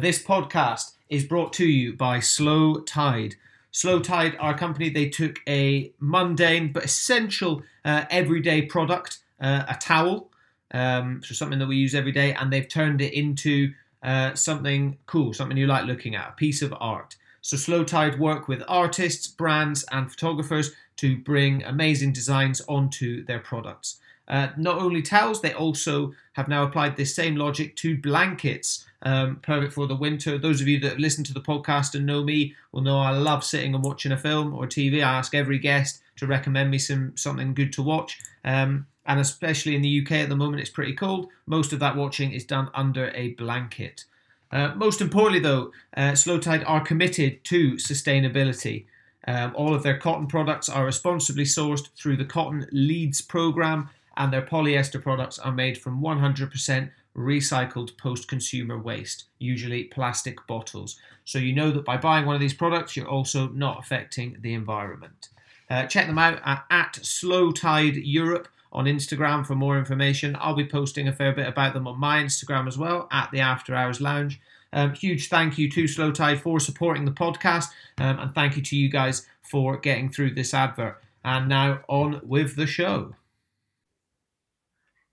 This podcast is brought to you by Slow Tide. Slow Tide, are a company, they took a mundane but essential uh, everyday product, uh, a towel, um, so something that we use every day, and they've turned it into uh, something cool, something you like looking at, a piece of art. So Slow Tide work with artists, brands, and photographers to bring amazing designs onto their products. Uh, not only towels, they also have now applied this same logic to blankets, um, perfect for the winter. Those of you that listen to the podcast and know me will know I love sitting and watching a film or TV. I ask every guest to recommend me some something good to watch. Um, and especially in the UK at the moment, it's pretty cold. Most of that watching is done under a blanket. Uh, most importantly, though, uh, Slow Tide are committed to sustainability. Um, all of their cotton products are responsibly sourced through the Cotton Leads program, and their polyester products are made from 100% recycled post consumer waste, usually plastic bottles. So you know that by buying one of these products, you're also not affecting the environment. Uh, check them out at, at Slow Tide Europe on Instagram for more information. I'll be posting a fair bit about them on my Instagram as well at the After Hours Lounge. Um, huge thank you to Slow Tide for supporting the podcast, um, and thank you to you guys for getting through this advert. And now on with the show.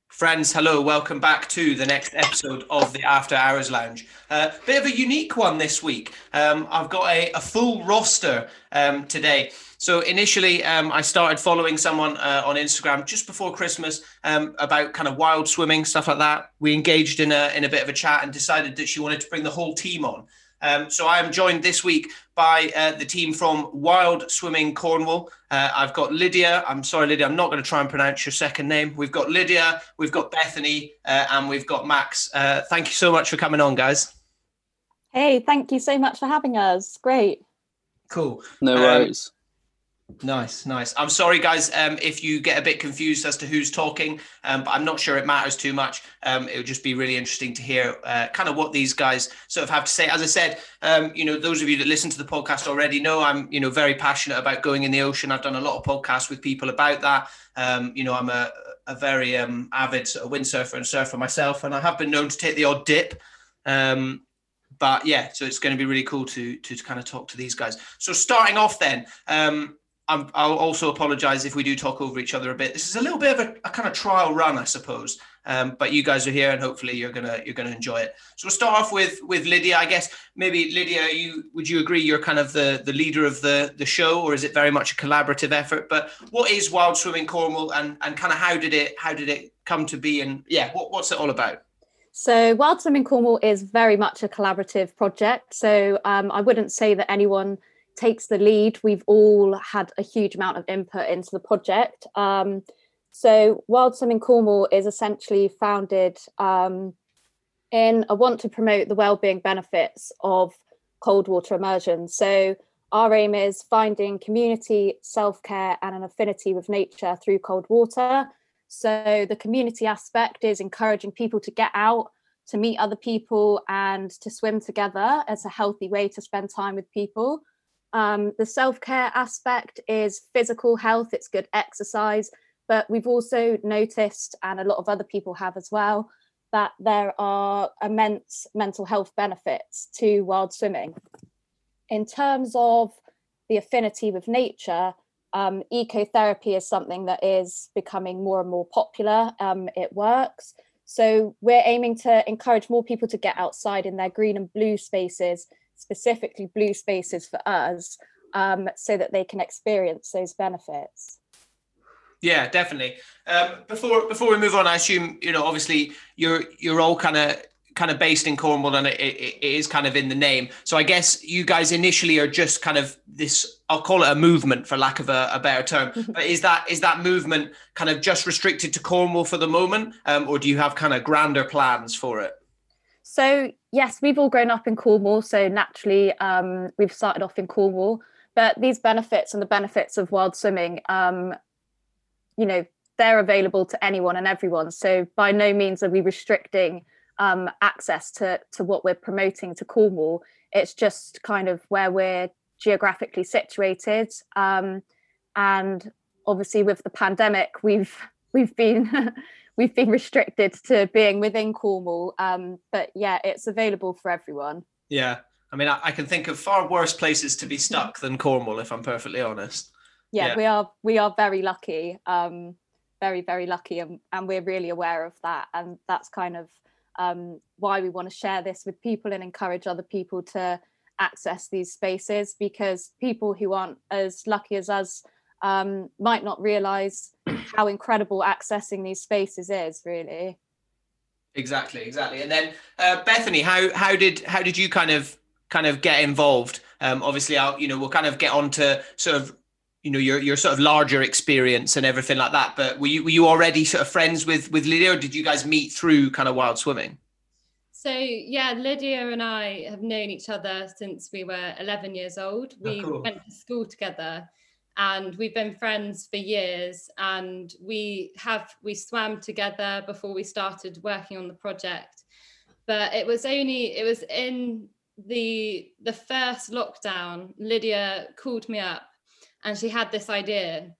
Friends, hello, welcome back to the next episode of the After Hours Lounge. Uh, bit of a unique one this week. Um, I've got a, a full roster um, today. So initially, um, I started following someone uh, on Instagram just before Christmas um, about kind of wild swimming stuff like that. We engaged in a in a bit of a chat and decided that she wanted to bring the whole team on. Um, so I am joined this week by uh, the team from Wild Swimming Cornwall. Uh, I've got Lydia. I'm sorry, Lydia. I'm not going to try and pronounce your second name. We've got Lydia. We've got Bethany, uh, and we've got Max. Uh, thank you so much for coming on, guys. Hey, thank you so much for having us. Great. Cool. No um, worries. Nice, nice. I'm sorry, guys, um, if you get a bit confused as to who's talking, um, but I'm not sure it matters too much. Um, it would just be really interesting to hear uh, kind of what these guys sort of have to say. As I said, um, you know, those of you that listen to the podcast already know I'm, you know, very passionate about going in the ocean. I've done a lot of podcasts with people about that. Um, you know, I'm a, a very um, avid sort of windsurfer and surfer myself, and I have been known to take the odd dip but yeah, so it's going to be really cool to to, to kind of talk to these guys. So starting off then, um, i will also apologize if we do talk over each other a bit. This is a little bit of a, a kind of trial run, I suppose. Um, but you guys are here, and hopefully you're gonna you're gonna enjoy it. So we'll start off with with Lydia. I guess maybe Lydia, you would you agree you're kind of the the leader of the the show, or is it very much a collaborative effort? But what is Wild Swimming Cornwall, and and kind of how did it how did it come to be, and yeah, what, what's it all about? So Wild Swimming Cornwall is very much a collaborative project. So um, I wouldn't say that anyone takes the lead. We've all had a huge amount of input into the project. Um, so, Wild Swimming Cornwall is essentially founded um, in a want to promote the well-being benefits of cold water immersion. So, our aim is finding community, self-care, and an affinity with nature through cold water. So, the community aspect is encouraging people to get out, to meet other people, and to swim together as a healthy way to spend time with people. Um, the self care aspect is physical health, it's good exercise, but we've also noticed, and a lot of other people have as well, that there are immense mental health benefits to wild swimming. In terms of the affinity with nature, um, ecotherapy is something that is becoming more and more popular. Um, it works. So we're aiming to encourage more people to get outside in their green and blue spaces specifically blue spaces for us um, so that they can experience those benefits. Yeah, definitely. Um, before before we move on, I assume you know obviously you're you're all kind of kind of based in Cornwall and it, it, it is kind of in the name. So I guess you guys initially are just kind of this. I'll call it a movement for lack of a, a better term. but is that is that movement kind of just restricted to Cornwall for the moment, um, or do you have kind of grander plans for it? So yes, we've all grown up in Cornwall, so naturally um, we've started off in Cornwall. But these benefits and the benefits of wild swimming, um, you know, they're available to anyone and everyone. So by no means are we restricting um, access to to what we're promoting to Cornwall. It's just kind of where we're geographically situated, um, and obviously with the pandemic, we've we've been we've been restricted to being within Cornwall. Um, but yeah, it's available for everyone. Yeah. I mean, I, I, can think of far worse places to be stuck than Cornwall, if I'm perfectly honest. Yeah, yeah. we are we are very lucky, um, very very lucky, and, and we're really aware of that, and that's kind of um, why we want to share this with people and encourage other people to access these spaces because people who aren't as lucky as us um, might not realize how incredible accessing these spaces is really. Exactly exactly. And then uh, bethany how how did how did you kind of kind of get involved? Um, obviously i'll you know we'll kind of get on to sort of you know your your sort of larger experience and everything like that but were you were you already sort of friends with with lydia or did you guys meet through kind of wild swimming? So yeah, Lydia and I have known each other since we were 11 years old. Oh, we oh, cool. went to school together and we've been friends for years and we have we swam together before we started working on the project. But it was only it was in the the first lockdown Lydia called me up and she had this idea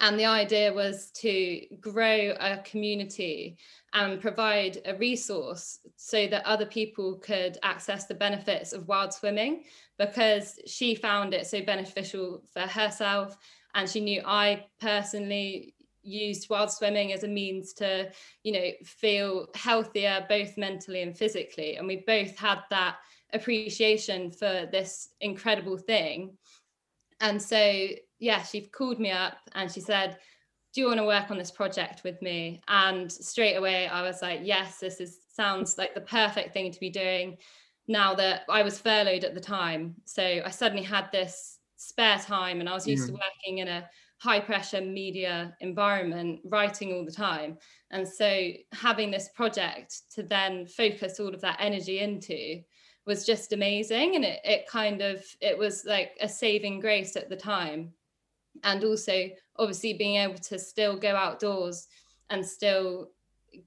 and the idea was to grow a community and provide a resource so that other people could access the benefits of wild swimming because she found it so beneficial for herself. And she knew I personally used wild swimming as a means to you know feel healthier both mentally and physically. And we both had that appreciation for this incredible thing. And so yeah, she called me up and she said, do you want to work on this project with me? And straight away I was like, yes, this is sounds like the perfect thing to be doing now that I was furloughed at the time. So I suddenly had this spare time and I was used mm. to working in a high pressure media environment, writing all the time. And so having this project to then focus all of that energy into was just amazing. And it, it kind of, it was like a saving grace at the time and also obviously being able to still go outdoors and still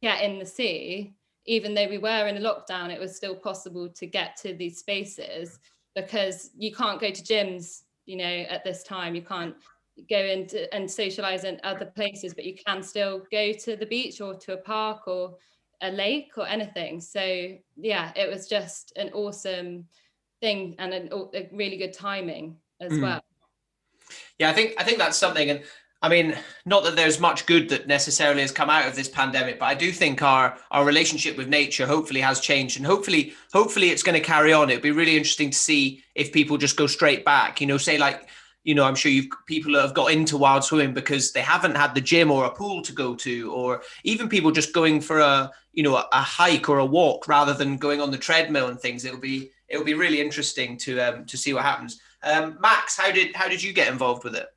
get in the sea even though we were in a lockdown it was still possible to get to these spaces because you can't go to gyms you know at this time. You can't go into and socialize in other places but you can still go to the beach or to a park or a lake or anything. So yeah it was just an awesome thing and a, a really good timing as mm. well yeah, I think I think that's something, and I mean, not that there's much good that necessarily has come out of this pandemic, but I do think our our relationship with nature hopefully has changed, and hopefully, hopefully, it's going to carry on. It'd be really interesting to see if people just go straight back. You know, say like, you know, I'm sure you've people have got into wild swimming because they haven't had the gym or a pool to go to, or even people just going for a you know a, a hike or a walk rather than going on the treadmill and things. It'll be it'll be really interesting to um, to see what happens. Um, Max, how did how did you get involved with it?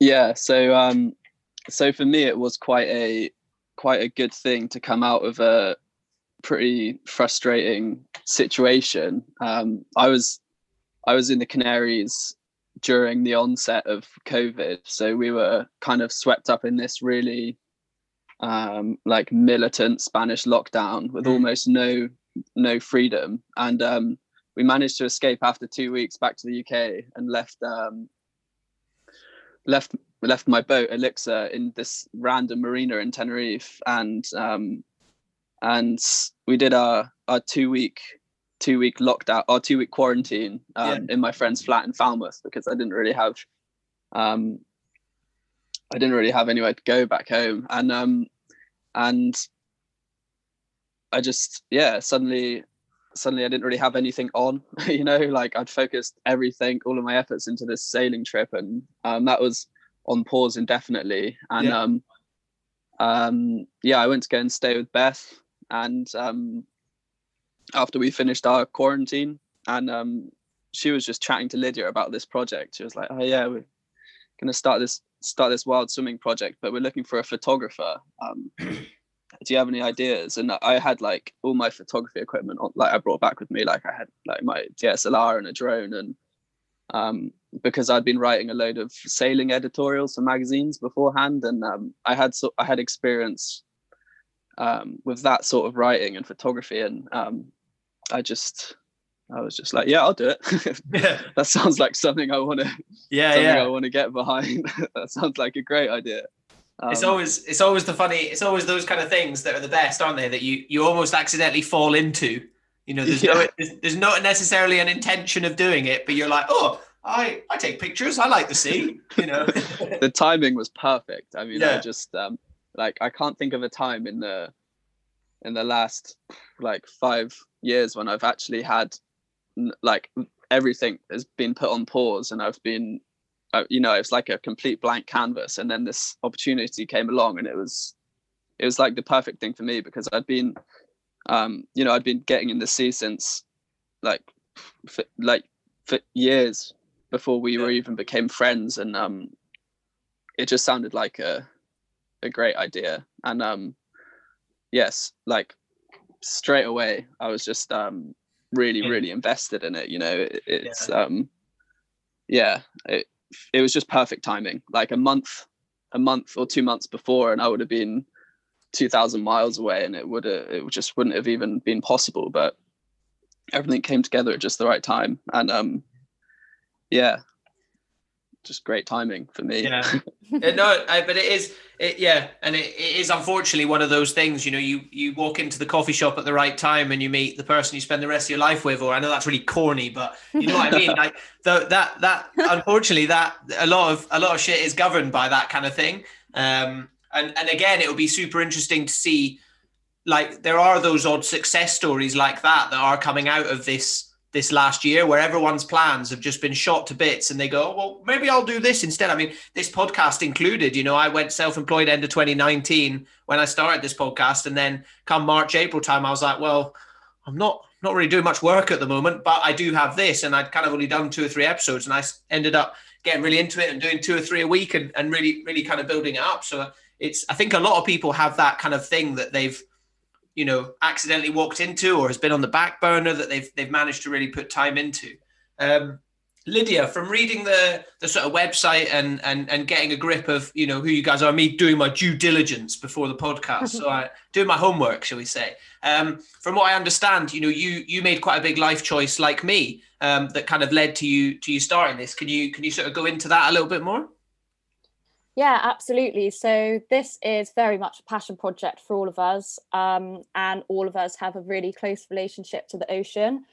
Yeah, so um, so for me, it was quite a quite a good thing to come out of a pretty frustrating situation. Um, I was I was in the Canaries during the onset of COVID, so we were kind of swept up in this really um, like militant Spanish lockdown with mm. almost no no freedom, and um, we managed to escape after two weeks back to the UK and left um, left left my boat Elixir in this random marina in Tenerife and um, and we did our our two week two week lockdown or two week quarantine um, yeah. in my friend's flat in Falmouth because I didn't really have um, I didn't really have anywhere to go back home and um and I just yeah suddenly suddenly I didn't really have anything on, you know, like I'd focused everything, all of my efforts into this sailing trip, and um, that was on pause indefinitely. And yeah. um, um, yeah, I went to go and stay with Beth, and um, after we finished our quarantine, and um, she was just chatting to Lydia about this project. She was like, "Oh yeah, we're gonna start this start this wild swimming project, but we're looking for a photographer." Do you have any ideas and i had like all my photography equipment on, like i brought back with me like i had like my dslr and a drone and um, because i'd been writing a load of sailing editorials for magazines beforehand and um, i had so i had experience um, with that sort of writing and photography and um, i just I was just like, yeah, I'll do it. yeah. that sounds like something I want to. Yeah, yeah. I want to get behind. that sounds like a great idea. Um, it's always it's always the funny it's always those kind of things that are the best, aren't they? That you you almost accidentally fall into You know, there's yeah. no there's, there's not necessarily an intention of doing it, but you're like, oh, I I take pictures. I like the sea. You know, the timing was perfect. I mean, yeah. I just um like I can't think of a time in the in the last like five years when I've actually had like everything has been put on pause and I've been uh, you know it's like a complete blank canvas and then this opportunity came along and it was it was like the perfect thing for me because I'd been um you know I'd been getting in the sea since like for, like for years before we were even became friends and um it just sounded like a a great idea. And um yes like straight away i was just um really really invested in it you know? It, it's yeah. um yeah it, it was just perfect timing. Like a month a month or two months before and i would have been 2000 miles away and it would have it just wouldn't have even been possible but everything came together at just the right time and um yeah just great timing for me. Yeah, no, I, but it is, it, yeah, and it, it is unfortunately one of those things. You know, you you walk into the coffee shop at the right time and you meet the person you spend the rest of your life with. Or I know that's really corny, but you know what I mean. Like the, that that unfortunately that a lot of a lot of shit is governed by that kind of thing. Um, and and again, it will be super interesting to see. Like there are those odd success stories like that that are coming out of this this last year where everyone's plans have just been shot to bits and they go, well, maybe I'll do this instead. I mean, this podcast included, you know, I went self employed end of 2019 when I started this podcast. And then come March, April time, I was like, well, I'm not not really doing much work at the moment, but I do have this. And I'd kind of only done two or three episodes and I ended up getting really into it and doing two or three a week and, and really, really kind of building it up. So it's, I think a lot of people have that kind of thing that they've, you know accidentally walked into or has been on the back burner that they've they've managed to really put time into. Um, Lydia, from reading the the sort of website and and and getting a grip of you know who you guys are, me doing my due diligence before the podcast, so I doing my homework, shall we say? Um, from what I understand, you know you you made quite a big life choice like me um, that kind of led to you to you starting this. Can you can you sort of go into that a little bit more? Yeah, absolutely. So this is very much a passion project for all of us, um, and all of us have a really close relationship to the ocean.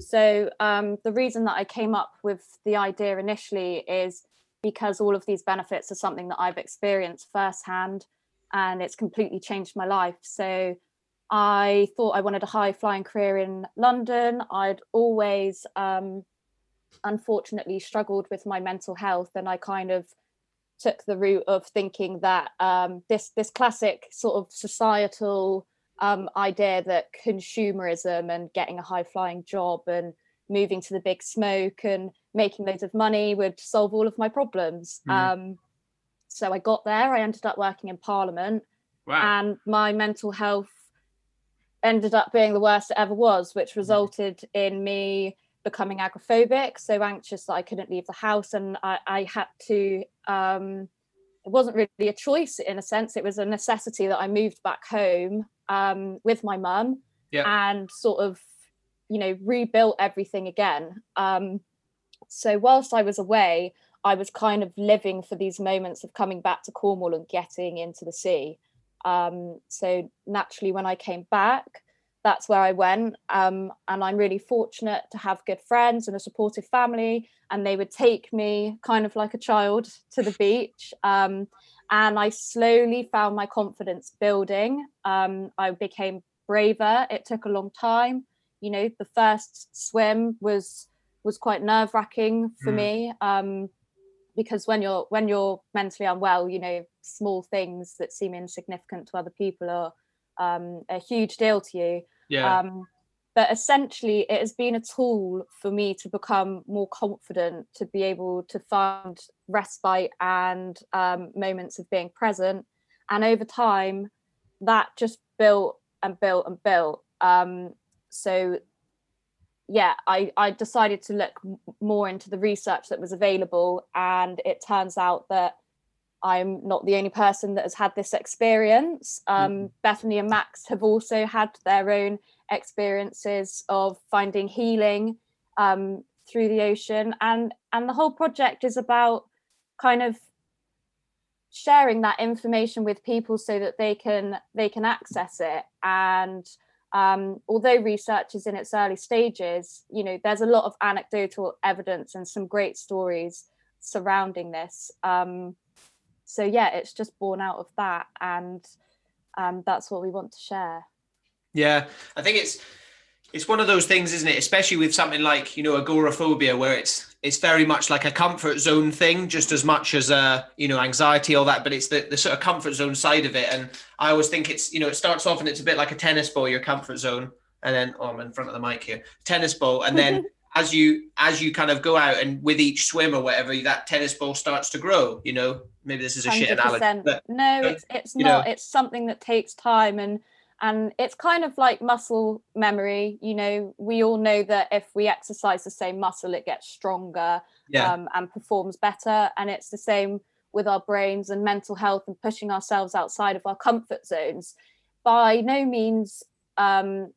So um, the reason that I came up with the idea initially is because all of these benefits are something that I've experienced firsthand, and it's completely changed my life. So I thought I wanted a high flying career in London. I'd always, um, unfortunately, struggled with my mental health, and I kind of took the route of thinking that um, this this classic sort of societal um, idea that consumerism and getting a high flying job and moving to the big smoke and making loads of money would solve all of my problems. Mm. Um, so I got there. I ended up working in Parliament, wow. and my mental health ended up being the worst it ever was, which mm-hmm. resulted in me becoming agoraphobic, so anxious that I couldn't leave the house, and I, I had to. Um, it wasn't really a choice in a sense; it was a necessity that I moved back home um, with my mum yeah. and sort of, you know, rebuilt everything again. Um, so whilst I was away, I was kind of living for these moments of coming back to Cornwall and getting into the sea. Um, so naturally, when I came back, that's where I went. Um, and I'm really fortunate to have good friends and a supportive family. And they would take me kind of like a child to the beach. Um, and I slowly found my confidence building. Um, I became braver. It took a long time. You know, the first swim was was quite nerve wracking for mm. me um, because when you're when you're mentally unwell, you know, small things that seem insignificant to other people are um, a huge deal to you. Yeah. Um, but essentially, it has been a tool for me to become more confident, to be able to find respite and um, moments of being present. And over time, that just built and built and built. Um, so, yeah, I, I decided to look more into the research that was available. And it turns out that I'm not the only person that has had this experience. Um, mm-hmm. Bethany and Max have also had their own experiences of finding healing um, through the ocean, and and the whole project is about kind of sharing that information with people so that they can they can access it and um, although research is in its early stages, you know, there's a lot of anecdotal evidence and some great stories surrounding this. Um, so yeah, it's just born out of that, and um, that's what we want to share. Yeah, I think it's it's one of those things, isn't it? Especially with something like you know agoraphobia, where it's it's very much like a comfort zone thing, just as much as uh you know anxiety, all that. But it's the the sort of comfort zone side of it, and I always think it's you know it starts off and it's a bit like a tennis ball, your comfort zone, and then oh, I'm in front of the mic here, tennis ball, and then. as you as you kind of go out and with each swim or whatever that tennis ball starts to grow you know maybe this is a 100%. shit analogy but, no it's it's not know. it's something that takes time and and it's kind of like muscle memory you know we all know that if we exercise the same muscle it gets stronger yeah. um, and performs better and it's the same with our brains and mental health and pushing ourselves outside of our comfort zones by no means um,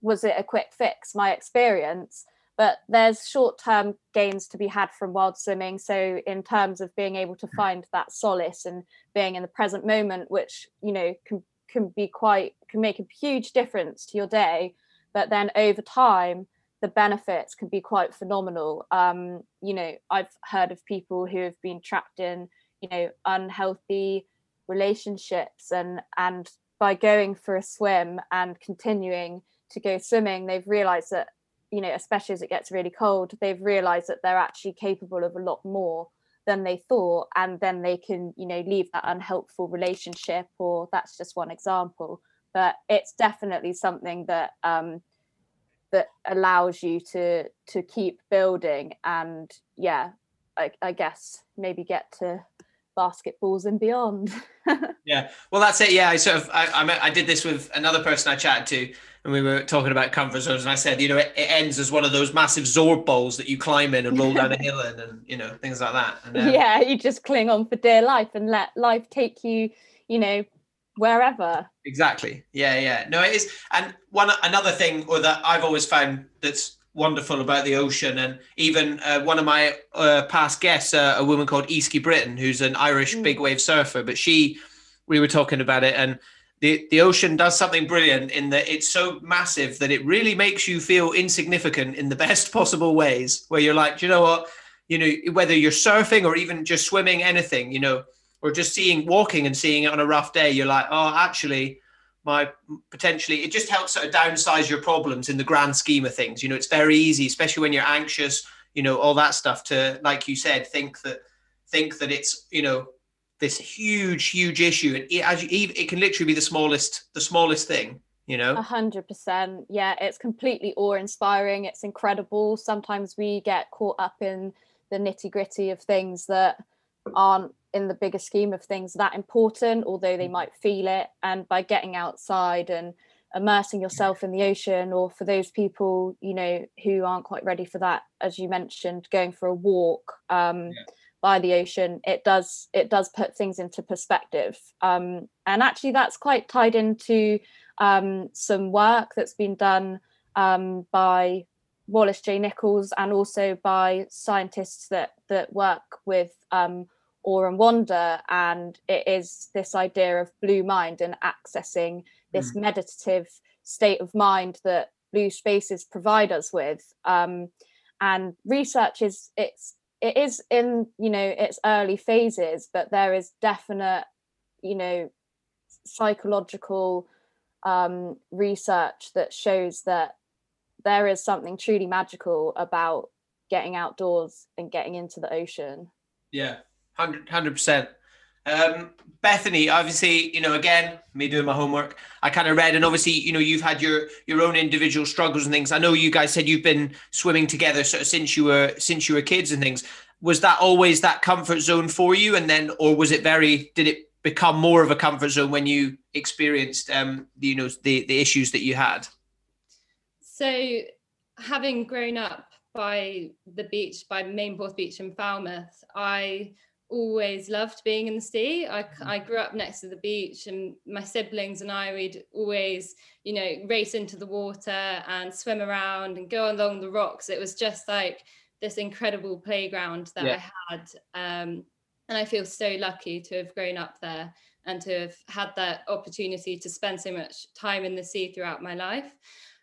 was it a quick fix my experience but there's short-term gains to be had from wild swimming. So in terms of being able to find that solace and being in the present moment which you know can can be quite can make a huge difference to your day but then over time the benefits can be quite phenomenal. Um, you know i've heard of people who have been trapped in you know unhealthy relationships and and by going for a swim and continuing to go swimming they've realized that you know especially as it gets really cold they've realized that they're actually capable of a lot more than they thought and then they can you know leave that unhelpful relationship or that's just one example. But it's definitely something that um that allows you to to keep building and yeah I, I guess maybe get to basketballs and beyond yeah well that's it yeah i sort of I, I i did this with another person i chatted to and we were talking about comfort zones, and I said, you know, it, it, ends as one of those massive Zorb balls that you climb in and roll down a hill in, and you know, things like that. And, um, yeah, you just cling on for dear life and let life take you, you know, wherever. Exactly. Yeah, yeah. No, it is. And one another thing, or that I've always found that's wonderful about the ocean, and even uh, one of my uh, past guests, uh, a woman called Easky Britton, who's an Irish mm. big wave surfer, but she, we were talking about it, and the, the ocean does something brilliant in that it's so massive that it really makes you feel insignificant in the best possible ways where you're like you know what you know whether you're surfing or even just swimming anything you know or just seeing walking and seeing it on a rough day you're like oh actually my potentially it just helps sort of downsize your problems in the grand scheme of things you know it's very easy especially when you're anxious you know all that stuff to like you said think that think that it's you know this huge, huge issue, and it, as you, it can literally be the smallest, the smallest thing. You know, a hundred percent. Yeah, it's completely awe-inspiring. It's incredible. Sometimes we get caught up in the nitty-gritty of things that aren't in the bigger scheme of things that important, although they mm-hmm. might feel it. And by getting outside and immersing yourself in the ocean, or for those people, you know, who aren't quite ready for that, as you mentioned, going for a walk. Um, yeah by the ocean it does it does put things into perspective um, and actually that's quite tied into um, some work that's been done um, by Wallace J Nichols and also by scientists that that work with um, awe and wonder and it is this idea of blue mind and accessing this mm. meditative state of mind that blue spaces provide us with. Um, and research is it's it is in you know its early phases but there is definite you know psychological um, research that shows that there is something truly magical about getting outdoors and getting into the ocean. Yeah 100 percent um, Bethany, obviously, you know, again, me doing my homework, I kind of read, and obviously, you know, you've had your your own individual struggles and things. I know you guys said you've been swimming together sort of since you were since you were kids and things. Was that always that comfort zone for you, and then, or was it very? Did it become more of a comfort zone when you experienced, um, you know, the the issues that you had? So, having grown up by the beach, by Main Beach in Falmouth, I always loved being in the sea. I, mm. I grew up next to the beach, and my siblings and I would always, you know, race into the water and swim around and go along the rocks. It was just like this incredible playground that yeah. I had. Um, and I feel so lucky to have grown up there and to have had that opportunity to spend so much time in the sea throughout my life.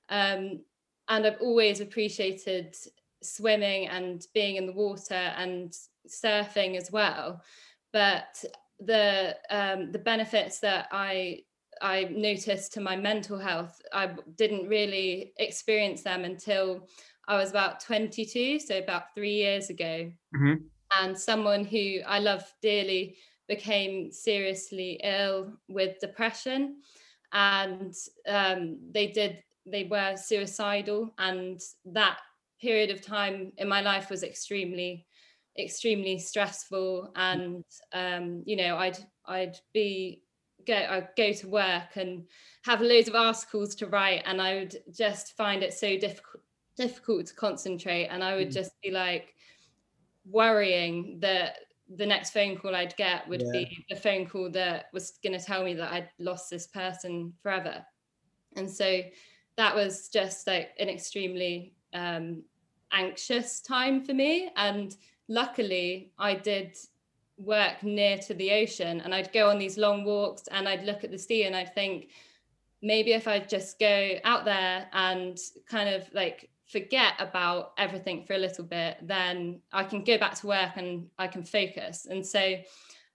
Um, and I've always appreciated swimming and being in the water and surfing as well. But the um, the benefits that I I noticed to my mental health, I didn't really experience them until I was about 22, so about three years ago. Mm-hmm. And someone who I love dearly became seriously ill with depression, and um, they did they were suicidal, and that period of time in my life was extremely extremely stressful and um, you know i'd i'd be go i'd go to work and have loads of articles to write and i would just find it so difficult difficult to concentrate and i would mm. just be like worrying that the next phone call i'd get would yeah. be the phone call that was going to tell me that i'd lost this person forever and so that was just like an extremely um, anxious time for me and luckily I did work near to the ocean and I'd go on these long walks and I'd look at the sea and I'd think maybe if I just go out there and kind of like forget about everything for a little bit then I can go back to work and I can focus. And so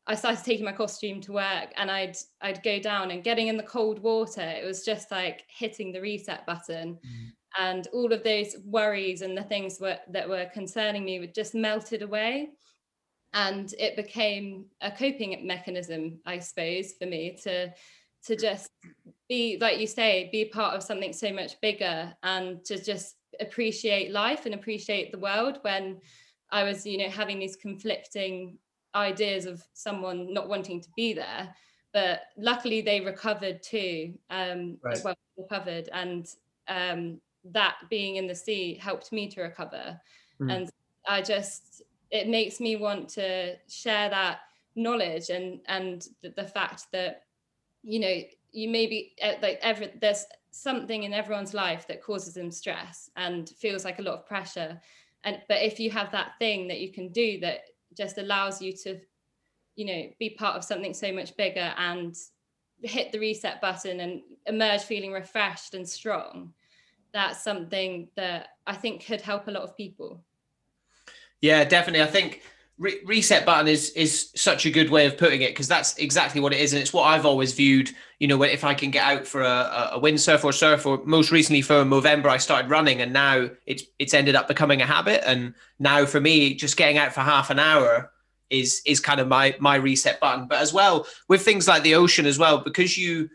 I started taking my costume to work and I'd I'd go down and getting in the cold water it was just like hitting the reset button. Mm and all of those worries and the things were, that were concerning me were just melted away and it became a coping mechanism i suppose for me to to just be like you say be part of something so much bigger and to just appreciate life and appreciate the world when i was you know having these conflicting ideas of someone not wanting to be there but luckily they recovered too um right. well recovered and um that being in the sea helped me to recover mm. and i just it makes me want to share that knowledge and and the, the fact that you know you maybe like every there's something in everyone's life that causes them stress and feels like a lot of pressure and but if you have that thing that you can do that just allows you to you know be part of something so much bigger and hit the reset button and emerge feeling refreshed and strong that's something that I think could help a lot of people. Yeah, definitely. I think re- reset button is is such a good way of putting it because that's exactly what it is, and it's what I've always viewed. You know, if I can get out for a, a windsurf or surf, or most recently for November, I started running, and now it's it's ended up becoming a habit. And now for me, just getting out for half an hour is is kind of my my reset button. But as well with things like the ocean as well, because you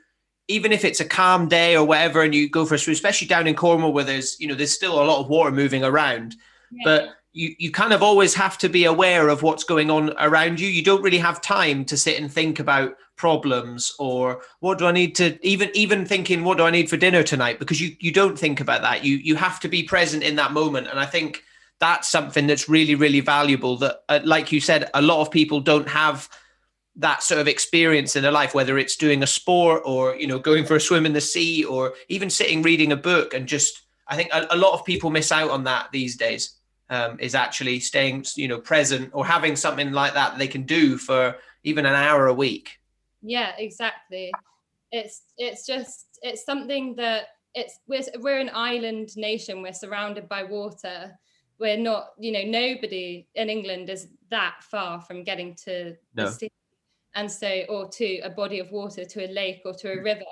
even if it's a calm day or whatever, and you go for a swim, especially down in Cornwall where there's you know there's still a lot of water moving around, yeah. but you you kind of always have to be aware of what's going on around you. You don't really have time to sit and think about problems or what do I need to even even thinking what do I need for dinner tonight because you you don't think about that. You you have to be present in that moment, and I think that's something that's really really valuable. That uh, like you said, a lot of people don't have that sort of experience in their life, whether it's doing a sport or you know going for a swim in the sea or even sitting reading a book and just I think a, a lot of people miss out on that these days. Um, is actually staying you know present or having something like that they can do for even an hour a week. Yeah, exactly. It's it's just it's something that it's we're we're an island nation. We're surrounded by water. We're not, you know, nobody in England is that far from getting to no. the sea and so or to a body of water to a lake or to a river.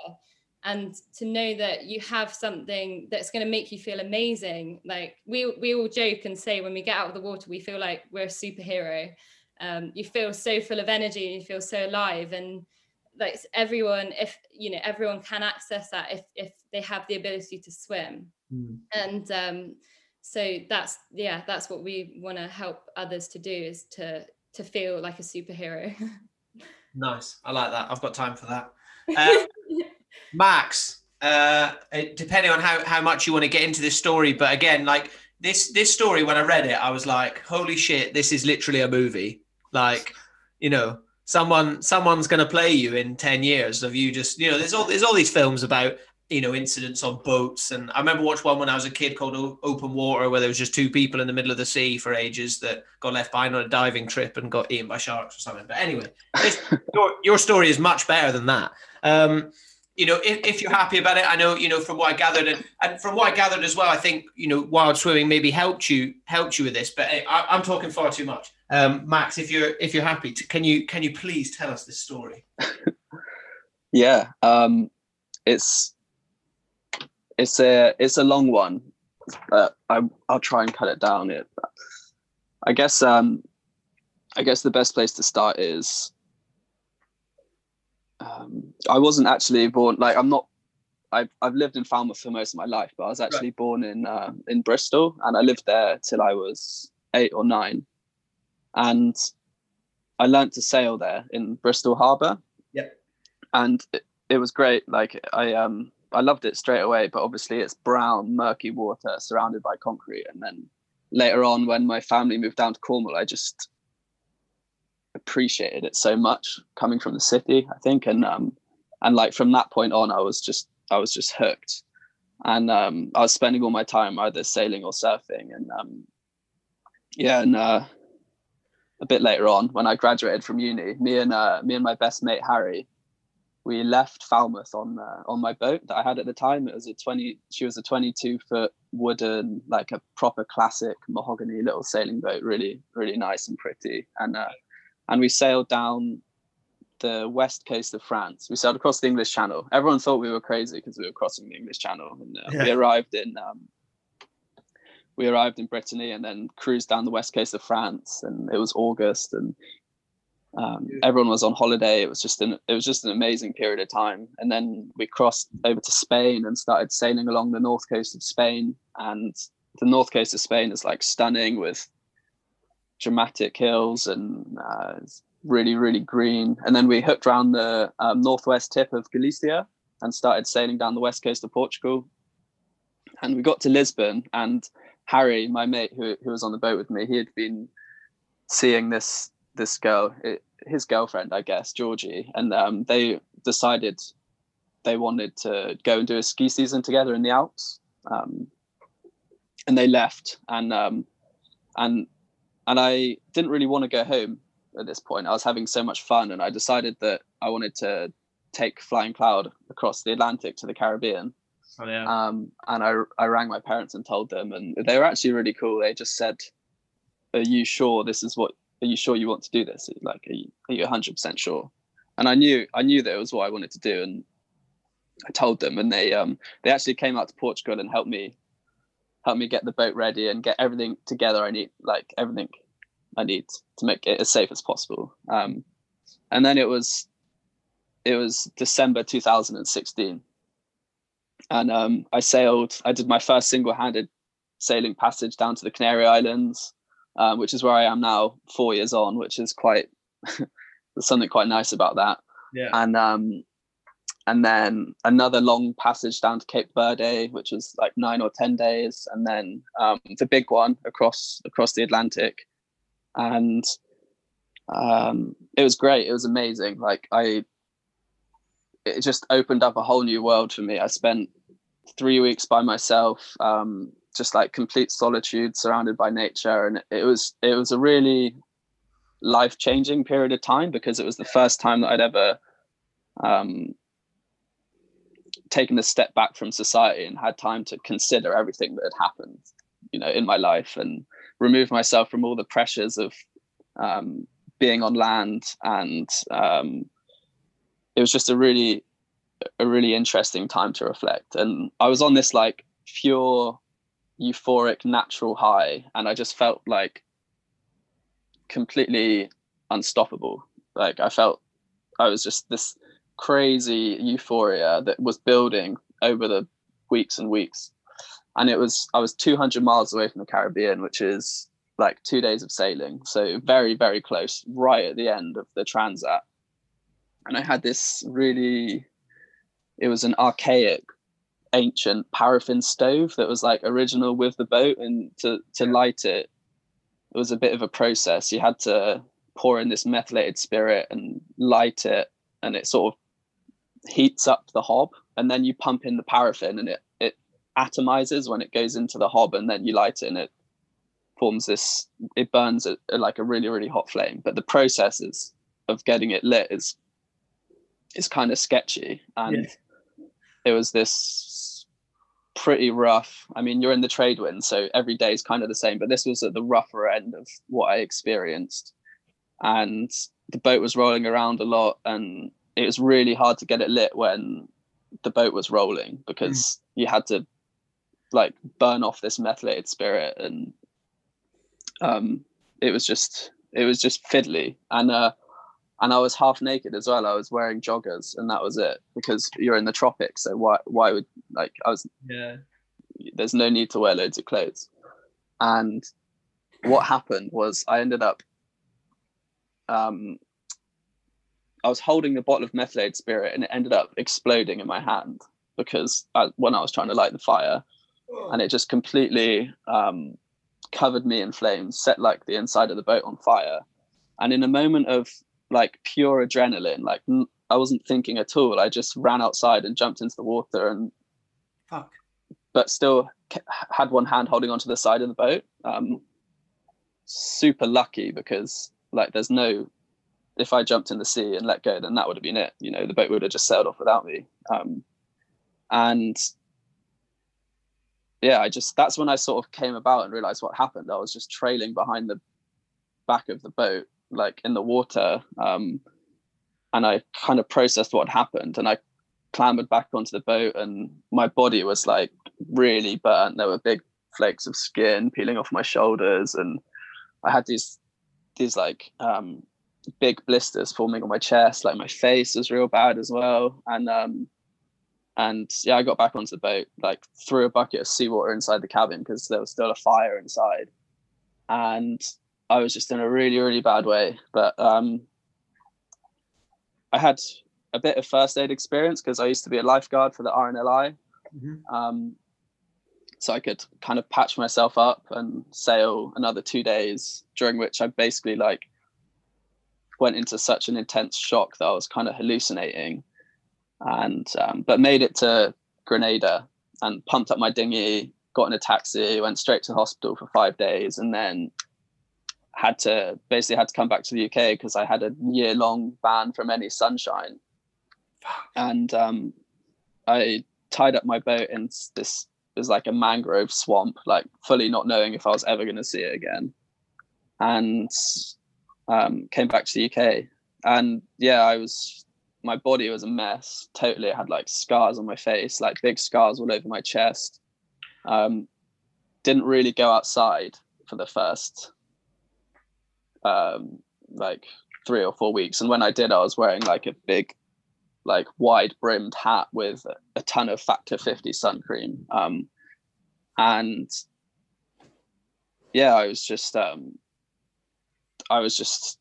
And to know that you have something that's going to make you feel amazing like we we all joke and say when we get out of the water we feel like we're a superhero. Um, you feel so full of energy and you feel so alive. And like everyone if you know everyone can access that if if they have the ability to swim. Mm. and um so that's yeah that's what we want to help others to do is to to feel like a superhero Nice. I like that. I've got time for that. Uh, Max, uh, depending on how, how much you want to get into this story, but again, like this this story, when I read it, I was like, holy shit, this is literally a movie. Like, you know, someone someone's going to play you in 10 years of you just, you know, there's all there's all these films about you know incidents on boats. And i remember watching one when i was a kid called o- open water where there was just two people in the middle of the sea for ages that got left behind on a diving trip and got eaten by sharks or something. But anyway this, your, your story is much better than that. Um, you know if, if you're happy about it i know you know from what i gathered and, and from what i gathered as well i think you know wild swimming maybe helped you helped you with this but hey, I, am talking far too much. Um, max if you're if you're happy to, can you can you please tell us this story? Yeah um, it's it's a it's a long one, but I I'll try and cut it down. It, I guess um, I guess the best place to start is um, I wasn't actually born like I'm not. I've I've lived in Falmouth for most of my life, but I was actually right. born in uh, in Bristol, and I lived there till I was eight or nine, and I learned to sail there in Bristol Harbour. Yep. And it, it was great. Like I um I loved it straight away, but obviously it's brown, murky water surrounded by concrete. And then later on, when my family moved down to Cornwall, I just appreciated it so much coming from the city, I think. And um and like from that point on, I was just I was just hooked. And um I was spending all my time either sailing or surfing. And um yeah, and uh a bit later on when I graduated from uni, me and uh me and my best mate Harry, we left Falmouth on uh, on my boat that I had at the time. It was a twenty. She was a twenty-two foot wooden, like a proper classic mahogany little sailing boat, really really nice and pretty. And uh, and we sailed down the west coast of France. We sailed across the English Channel. Everyone thought we were crazy because we were crossing the English Channel, and uh, yeah. we arrived in. Um, we arrived in Brittany and then cruised down the west coast of France, and it was August, and um, everyone was on holiday. It was just an it was just an amazing period of time. And then we crossed over to Spain and started sailing along the north coast of Spain. And the north coast of Spain is like stunning with dramatic hills and uh, really really green. And then we hooked around the um, northwest tip of Galicia and started sailing down the west coast of Portugal. And we got to Lisbon and Harry, my mate who who was on the boat with me, he had been seeing this this girl, his girlfriend, I guess, Georgie, and um, they decided they wanted to go and do a ski season together in the Alps. Um, and they left, and um, and and I didn't really want to go home at this point. I was having so much fun, and I decided that I wanted to take Flying Cloud across the Atlantic to the Caribbean. Oh, yeah. Um, and I I rang my parents and told them, and they were actually really cool. They just said, "Are you sure this is what are you sure you want to do this? Like, are you, are you 100% sure? And I knew, I knew that it was what I wanted to do. And I told them and they, um, they actually came out to Portugal and helped me, help me get the boat ready and get everything together. I need like everything I need to make it as safe as possible. Um, and then it was, it was December 2016 and um, I sailed. I did my first single-handed sailing passage down to the Canary Islands um, which is where I am now, four years on, which is quite there's something quite nice about that. Yeah. And um, and then another long passage down to Cape Verde, which was like nine or ten days, and then um, the big one across across the Atlantic, and um, it was great. It was amazing. Like I, it just opened up a whole new world for me. I spent three weeks by myself. Um, just like complete solitude surrounded by nature and it was it was a really life changing period of time because it was the first time that I'd ever um, taken a step back from society and had time to consider everything that had happened you know in my life and remove myself from all the pressures of um, being on land and um, it was just a really a really interesting time to reflect. And I was on this like pure euphoric natural high and i just felt like completely unstoppable. Like i felt i was just this crazy euphoria that was building over the weeks and weeks. And it was i was 200 miles away from the caribbean which is like two days of sailing. So very very close right at the end of the transat. And i had this really it was an archaic ancient paraffin stove that was like original with the boat and to to light it. It was a bit of a process. You had to pour in this methylated spirit and light it and it sort of heats up the hob and then you pump in the paraffin and it it atomizes when it goes into the hob and then you light it and it forms this it burns at, like a really really hot flame. But the processes of getting it lit is is kind of sketchy. And yeah. it was this pretty rough. I mean you're in the trade wind so every day is kind of the same but this was at the rougher end of what i experienced. And the boat was rolling around a lot and it was really hard to get it lit when the boat was rolling because mm. you had to like burn off this methylated spirit. And um it was just it was just fiddly. And uh and I was half naked as well. I was wearing joggers, and that was it because you're in the tropics. So why why would like I was? Yeah. There's no need to wear loads of clothes. And what happened was I ended up. Um, I was holding the bottle of methylated spirit, and it ended up exploding in my hand because I, when I was trying to light the fire, and it just completely um, covered me in flames, set like the inside of the boat on fire. And in a moment of like pure adrenaline. Like I wasn't thinking at all. I just ran outside and jumped into the water and fuck. But still had one hand holding onto the side of the boat. Um, super lucky because like there's no if I jumped in the sea and let go, then that would have been it. You know, the boat would have just sailed off without me. Um, and yeah, I just that's when I sort of came about and realized what happened. I was just trailing behind the back of the boat like in the water um, and i kind of processed what happened and i clambered back onto the boat and my body was like really burnt. There were big flakes of skin peeling off my shoulders and i had these these like um, big blisters forming on my chest. Like my face was real bad as well and um and yeah i got back onto the boat like threw a bucket of seawater inside the cabin because there was still a fire inside. And I was just in a really, really bad way. But um, I had a bit of first aid experience because I used to be a lifeguard for the RNLI. Mm-hmm. Um, so I could kind of patch myself up and sail another two days, during which I basically like went into such an intense shock that I was kind of hallucinating. And um, but made it to Grenada and pumped up my dinghy, got in a taxi, went straight to the hospital for five days, and then had to basically had to come back to the UK because I had a year long ban from any sunshine. And um, I tied up my boat in this is like a mangrove swamp, like fully not knowing if I was ever going to see it again. And um, came back to the UK. And yeah, I was my body was a mess. Totally, I had like scars on my face, like big scars all over my chest. Um, didn't really go outside for the first um, like three or four weeks. And when I did, I was wearing like a big, like wide brimmed hat with a ton of Factor 50 sun cream. Um, and yeah, I was just, um, I was just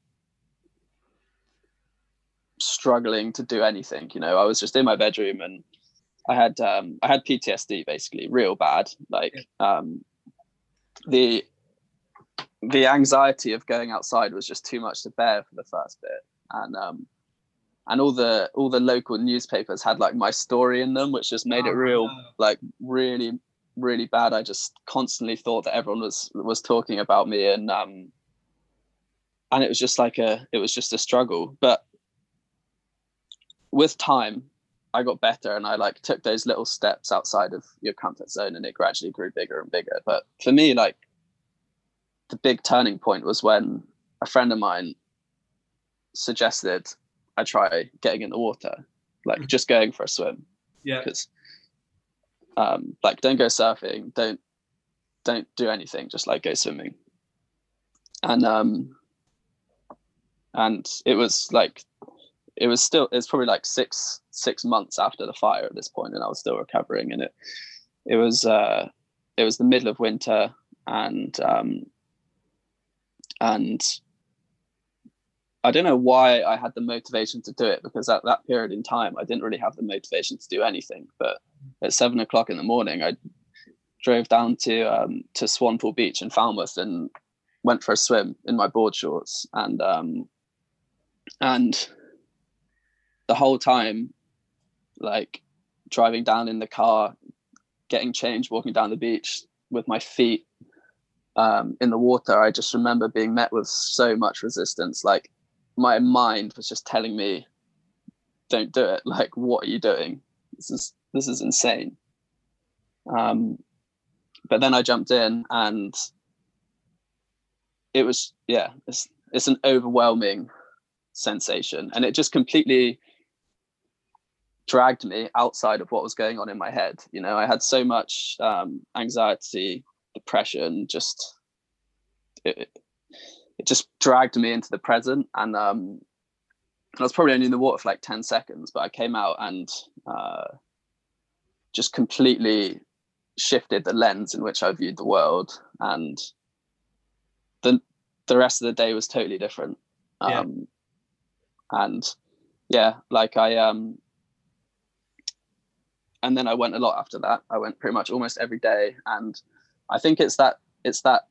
struggling to do anything. You know, I was just in my bedroom and I had um, I had PTSD basically, real bad. Like um, the the anxiety of going outside was just too much to bear for the first bit. And um and all the all the local newspapers had like my story in them which just made oh, it real no. like really really bad. I just constantly thought that everyone was was talking about me and um and it was just like a it was just a struggle. But with time i got better and i like took those little steps outside of your comfort zone and it gradually grew bigger and bigger. But for me like the big turning point was when a friend of mine suggested I try getting in the water, like mm-hmm. just going for a swim. Yeah. Because, um, like, don't go surfing, don't don't do anything, just like go swimming. And um, and it was like, it was still it's probably like six six months after the fire at this point, and I was still recovering. And it it was uh, it was the middle of winter, and um, and I don't know why I had the motivation to do it because at that period in time I didn't really have the motivation to do anything. But at seven o'clock in the morning, I drove down to um, to Swanpool Beach in Falmouth and went for a swim in my board shorts and um, and the whole time, like driving down in the car, getting changed, walking down the beach with my feet um, in the water, I just remember being met with so much resistance. Like my mind was just telling me, "Don't do it." Like, what are you doing? This is this is insane. Um, but then I jumped in, and it was yeah, it's it's an overwhelming sensation, and it just completely dragged me outside of what was going on in my head. You know, I had so much um, anxiety, depression, just it, it just dragged me into the present. And um, I was probably only in the water for like 10 seconds, but I came out and uh, just completely shifted the lens in which I viewed the world. And the, the rest of the day was totally different. Um, yeah. And yeah, like I, um, and then I went a lot after that. I went pretty much almost every day. And I think it's that, it's that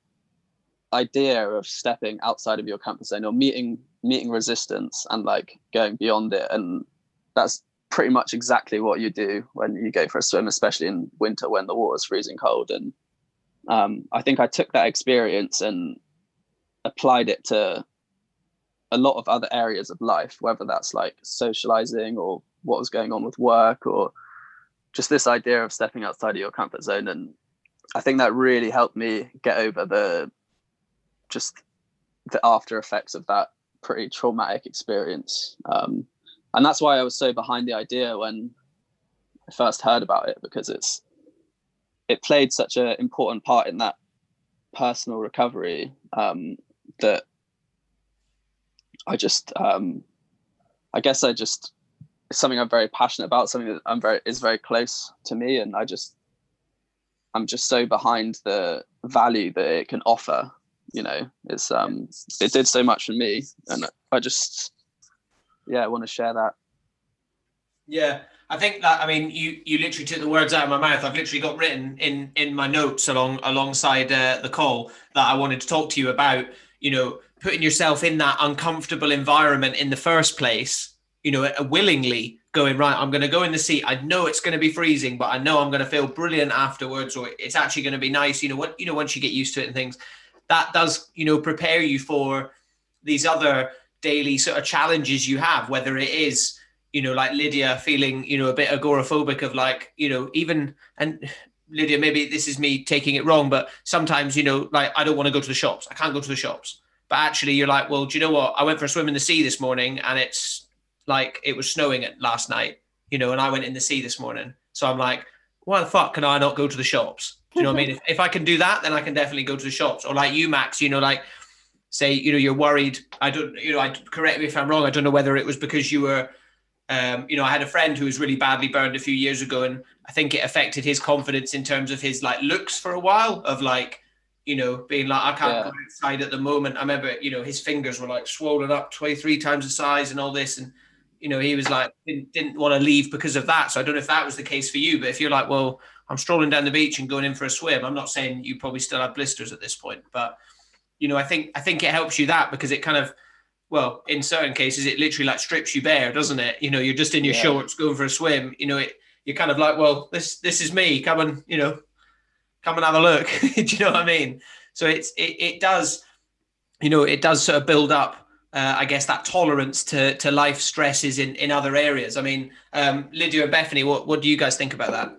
idea of stepping outside of your comfort zone or meeting meeting resistance and like going beyond it. And that's pretty much exactly what you do when you go for a swim especially in winter when the water's freezing cold. And um, i think i took that experience and applied it to a lot of other areas of life whether that's like socializing or what was going on with work or just this idea of stepping outside of your comfort zone and i think that really helped me get over the just the after effects of that pretty traumatic experience. Um, and that's why I was so behind the idea when I first heard about it because it's it played such an important part in that personal recovery um, that I just um, I guess I just it's something I'm very passionate about, something that I'm very is very close to me, and I just I'm just so behind the value that it can offer you know? It's um it did so much for me and i just yeah i want to share that. Yeah i think that i mean you you literally took the words out of my mouth. I've literally got written in in my notes along alongside uh, the call that i wanted to talk to you about you know putting yourself in that uncomfortable environment in the first place you know willingly going right i'm going to go in the seat. I know it's going to be freezing but i know i'm going to feel brilliant afterwards or it's actually going to be nice. You know what you know once you get used to it and things that does you know prepare you for these other daily sort of challenges you have whether it is you know like lydia feeling you know a bit agoraphobic of like you know even and lydia maybe this is me taking it wrong but sometimes you know like i don't want to go to the shops. I can't go to the shops. But actually you're like well do you know what? I went for a swim in the sea this morning and it's like it was snowing at last night you know and i went in the sea this morning so i'm like why the fuck can i not go to the shops do you know what I mean? If, if I can do that, then I can definitely go to the shops. Or like you, Max, you know, like say, you know, you're worried. I don't, you know, I correct me if I'm wrong. I don't know whether it was because you were, um, you know, I had a friend who was really badly burned a few years ago, and I think it affected his confidence in terms of his like looks for a while of like, you know, being like, I can't yeah. go outside at the moment. I remember, you know, his fingers were like swollen up 23 times the size and all this. And, you know, he was like, didn't, didn't want to leave because of that. So I don't know if that was the case for you, but if you're like, well, I'm strolling down the beach and going in for a swim. I'm not saying you probably still have blisters at this point, but you know, I think I think it helps you that because it kind of well, in certain cases, it literally like strips you bare, doesn't it? You know, you're just in your yeah. shorts going for a swim. You know, it you're kind of like, well, this this is me. Come and you know, come and have a look. Do you know what I mean? So it's it, it does, you know, it does sort of build up. Uh, I guess that tolerance to to life stresses in in other areas. I mean, um, Lydia and Bethany, what what do you guys think about that?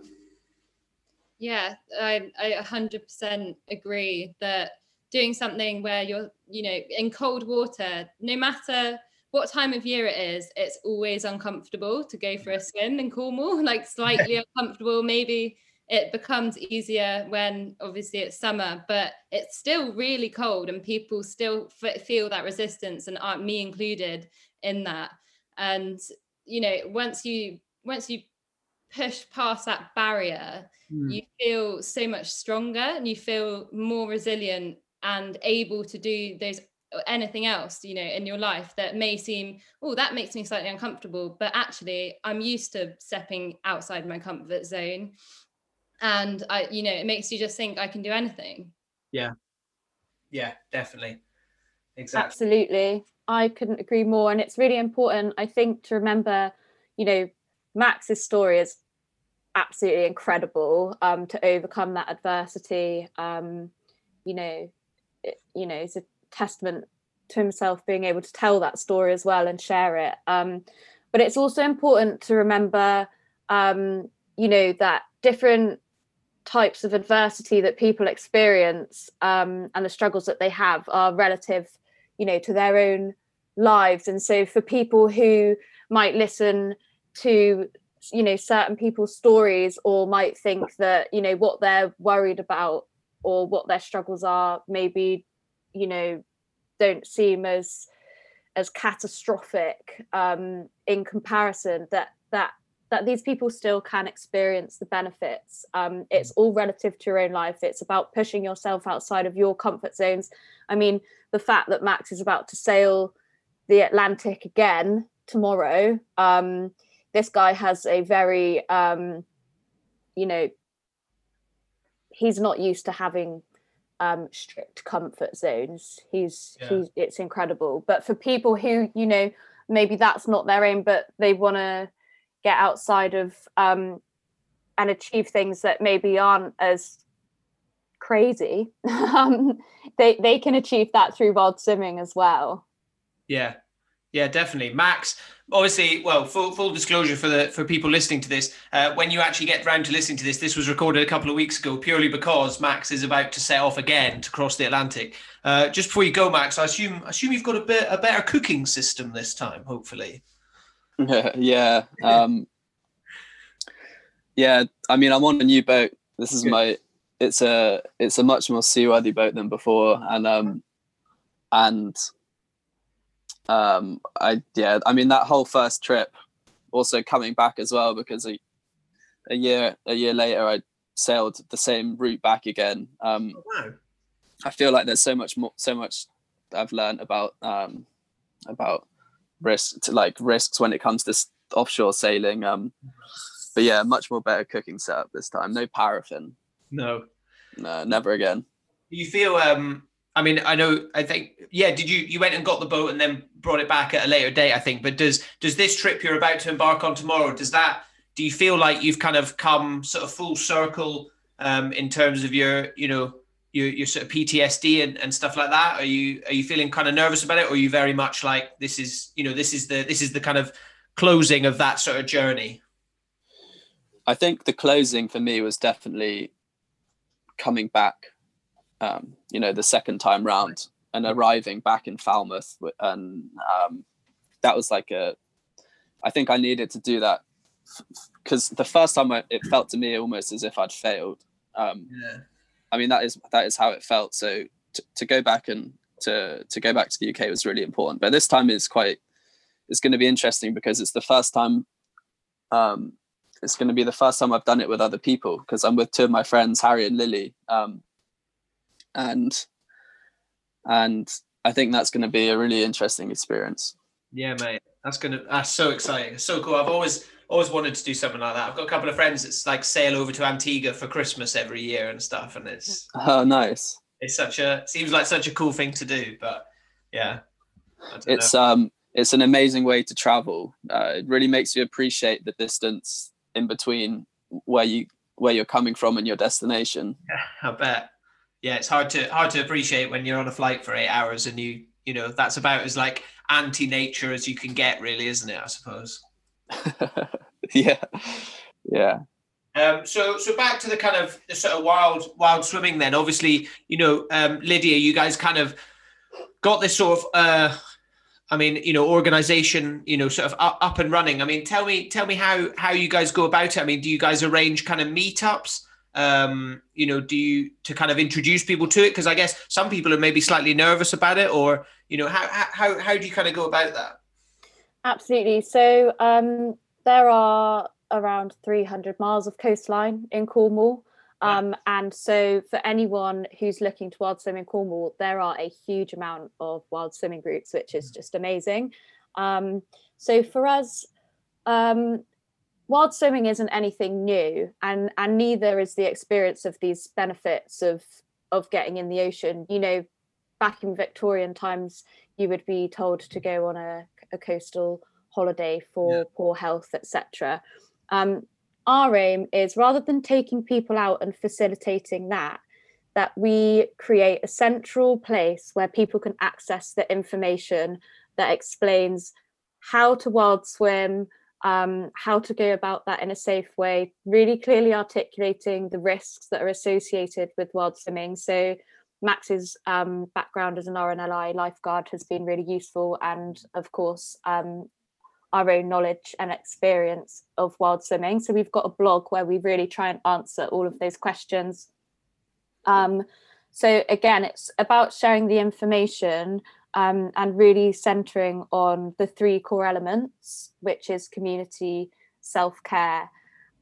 Yeah, I, I 100% agree that doing something where you're, you know, in cold water, no matter what time of year it is, it's always uncomfortable to go for a swim in Cornwall, like slightly uncomfortable. Maybe it becomes easier when obviously it's summer, but it's still really cold and people still f- feel that resistance and aren't me included in that. And, you know, once you, once you push past that barrier, mm. you feel so much stronger and you feel more resilient and able to do those anything else you know in your life that may seem oh that makes me slightly uncomfortable but actually i'm used to stepping outside my comfort zone and i you know it makes you just think i can do anything. Yeah. Yeah definitely. Exactly absolutely. I couldn't agree more. And it's really important i think to remember you know max's story is absolutely incredible um, to overcome that adversity. Um, you know, it, you know, it's a testament to himself being able to tell that story as well and share it. Um, but it's also important to remember, um, you know, that different types of adversity that people experience um, and the struggles that they have are relative, you know, to their own lives. And so for people who might listen to you know certain people's stories or might think that you know what they're worried about or what their struggles are maybe you know don't seem as as catastrophic um, in comparison that that that these people still can experience the benefits um, it's mm. all relative to your own life it's about pushing yourself outside of your comfort zones i mean the fact that max is about to sail the atlantic again tomorrow um, this guy has a very um, you know he's not used to having um, strict comfort zones. He's yeah. he's it's incredible. But for people who you know maybe that's not their aim, but they want to get outside of um, and achieve things that maybe aren't as crazy, um, they they can achieve that through wild swimming as well. Yeah, yeah, definitely. Max, obviously, well, full, full disclosure for the for people listening to this, uh, when you actually get round to listening to this, this was recorded a couple of weeks ago, purely because Max is about to set off again to cross the Atlantic. Uh, just before you go, Max, I assume assume you've got a bit a better cooking system this time, hopefully. yeah, um, yeah. I mean, I'm on a new boat. This is my. It's a it's a much more seaworthy boat than before, and um, and um, I yeah, I mean that whole first trip, also coming back as well because a, a year a year later I sailed the same route back again. Um, oh, wow. I feel like there's so much more, so much I've learned about um, about risk to like risks when it comes to offshore sailing. Um, but yeah, much more better cooking setup this time. No paraffin. No. No, never again. You feel um I mean, I know. I think, yeah. Did you you went and got the boat and then brought it back at a later date? I think. But does does this trip you're about to embark on tomorrow? Does that do you feel like you've kind of come sort of full circle um, in terms of your you know your your sort of PTSD and, and stuff like that? Are you are you feeling kind of nervous about it, or are you very much like this is you know this is the this is the kind of closing of that sort of journey? I think the closing for me was definitely coming back um, you know, the second time round and arriving back in Falmouth. And um, that was like a, I think I needed to do that because the first time I, it felt to me almost as if I'd failed. Um, yeah. I mean, that is, that is how it felt. So to, to go back and to, to go back to the UK was really important. But this time is quite, it's going to be interesting because it's the first time um, it's going to be the first time I've done it with other people because I'm with two of my friends, Harry and Lily. Um, and and I think that's going to be a really interesting experience. Yeah, mate, that's gonna that's so exciting. It's so cool. I've always always wanted to do something like that. I've got a couple of friends that's like sail over to Antigua for Christmas every year and stuff, and it's oh nice. It's such a seems like such a cool thing to do, but yeah, it's know. um it's an amazing way to travel. Uh, it really makes you appreciate the distance in between where you where you're coming from and your destination. Yeah, I bet yeah, it's hard to hard to appreciate when you're on a flight for eight hours and you you know that's about as like anti-nature as you can get, really, isn't it? I suppose. yeah, yeah. Um, so, so back to the kind of the sort of wild, wild swimming. Then, obviously, you know, um, Lydia, you guys kind of got this sort of, uh, I mean, you know, organization, you know, sort of up, up and running. I mean, tell me, tell me how how you guys go about it. I mean, do you guys arrange kind of meetups? um, you know, do you to kind of introduce people to it? Because I guess some people are maybe slightly nervous about it, or you know, how how how do you kind of go about that? Absolutely. So um, there are around 300 miles of coastline in Cornwall. Um, and so, for anyone who's looking to wild swim in Cornwall, there are a huge amount of wild swimming groups, which is mm. just amazing. Um, so, for us, um, wild swimming isn't anything new and and neither is the experience of these benefits of of getting in the ocean you know back in victorian times you would be told to go on a, a coastal holiday for yeah. poor health etc um, our aim is rather than taking people out and facilitating that, that we create a central place where people can access the information that explains how to wild swim, um, how to go about that in a safe way, really clearly articulating the risks that are associated with wild swimming. So Max's um, background as an RNLI lifeguard has been really useful, and of course, um, our own knowledge and experience of wild swimming. So we've got a blog where we really try and answer all of those questions. Um, so again, it's about sharing the information um, and really centering on the three core elements, which is community, self care,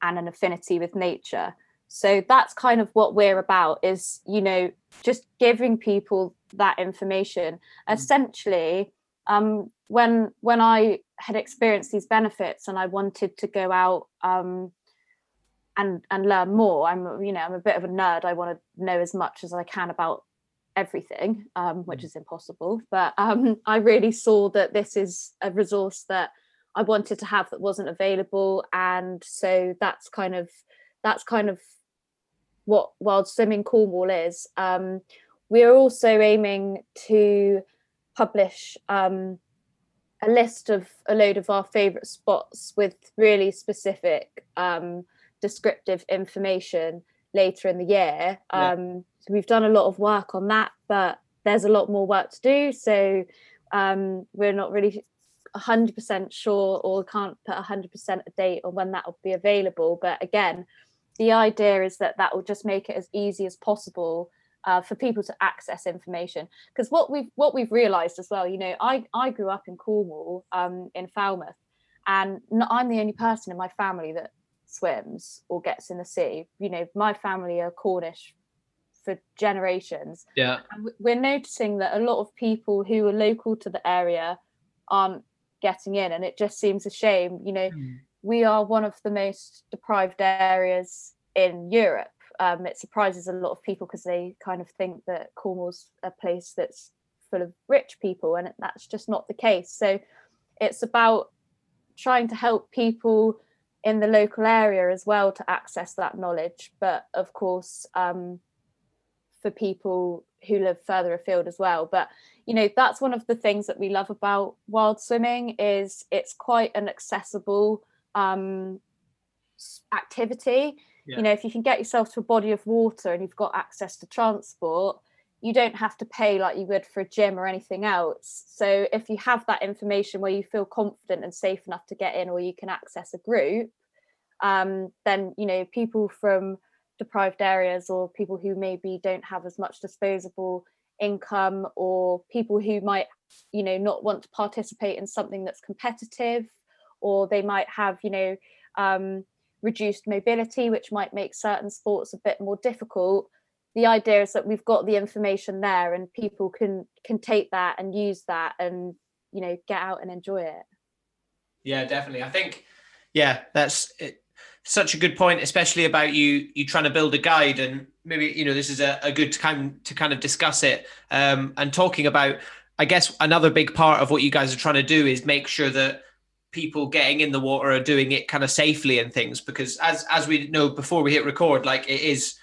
and an affinity with nature. So that's kind of what we're about is, you know, just giving people that information. Mm. Essentially, um, when when I had experienced these benefits and I wanted to go out um, and and learn more, I'm you know I'm a bit of a nerd. I want to know as much as I can about everything, um, which mm. is impossible. But um, I really saw that this is a resource that I wanted to have that wasn't available, and so that's kind of that's kind of what Wild Swimming Cornwall is. Um, we're also aiming to publish um, a list of a load of our favourite spots with really specific um, descriptive information later in the year. Yeah. Um, so we've done a lot of work on that, but there's a lot more work to do. So um, we're not really 100% sure or can't put 100% a date on when that will be available. But again, the idea is that that will just make it as easy as possible uh, for people to access information. Because what we've what we've realised as well, you know, I I grew up in Cornwall, um, in Falmouth, and I'm the only person in my family that swims or gets in the sea. You know, my family are Cornish for generations. Yeah. And we're noticing that a lot of people who are local to the area aren't getting in, and it just seems a shame. You know, mm. We are one of the most deprived areas in Europe. Um, it surprises a lot of people because they kind of think that Cornwall's a place that's full of rich people, and that's just not the case. So it's about trying to help people in the local area as well to access that knowledge. But of course, um, for people who live further afield as well. But you know, that's one of the things that we love about wild swimming is it's quite an accessible um, activity. Yeah. You know, if you can get yourself to a body of water and you've got access to transport, you don't have to pay like you would for a gym or anything else. So if you have that information where you feel confident and safe enough to get in, or you can access a group, um, then you know people from deprived areas or people who maybe don't have as much disposable income or people who might you know not want to participate in something that's competitive or they might have you know um, reduced mobility which might make certain sports a bit more difficult. The idea is that we've got the information there and people can can take that and use that and you know get out and enjoy it. Yeah definitely. I think yeah that's it, such a good point especially about you you trying to build a guide and maybe you know this is a, a good time to kind of discuss it um, and talking about i guess another big part of what you guys are trying to do is make sure that people getting in the water are doing it kind of safely and things because as as we know before we hit record like it is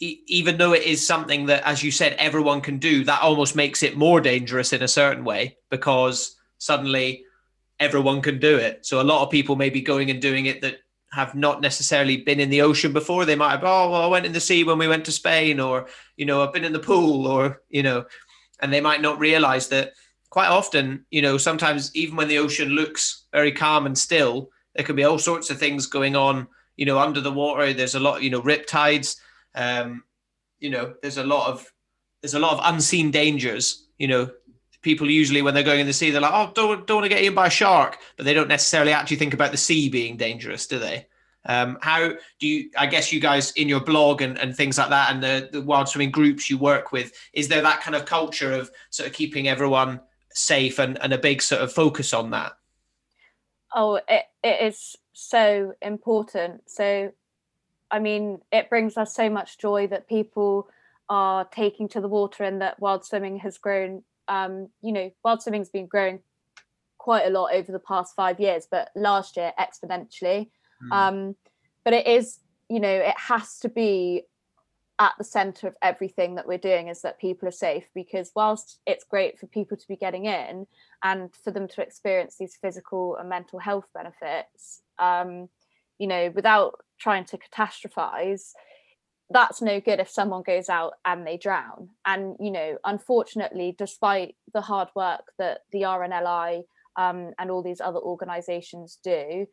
even though it is something that, as you said, everyone can do, that almost makes it more dangerous in a certain way because suddenly everyone can do it. So a lot of people may be going and doing it that have not necessarily been in the ocean before. They might have, oh, well, I went in the sea when we went to Spain, or, you know, I've been in the pool, or, you know, and they might not realize that quite often, you know, sometimes even when the ocean looks very calm and still, there can be all sorts of things going on, you know, under the water. There's a lot, you know, rip tides um, you know, there's a lot of there's a lot of unseen dangers. You know, people usually when they're going in the sea, they're like, oh, don't don't want to get eaten by a shark, but they don't necessarily actually think about the sea being dangerous, do they? Um, how do you? I guess you guys in your blog and, and things like that, and the the wild swimming groups you work with, is there that kind of culture of sort of keeping everyone safe and, and a big sort of focus on that? Oh, it, it is so important. So I mean, it brings us so much joy that people are taking to the water and that wild swimming has grown. Um, you know, wild swimming's been growing quite a lot over the past five years, but last year exponentially. Mm. Um, but it is you know it has to be at the center of everything that we're doing is that people are safe because whilst it's great for people to be getting in and for them to experience these physical and mental health benefits um, you know without trying to catastrophize that's no good if someone goes out and they drown. And you know unfortunately despite the hard work that the rnli um, and all these other organizations do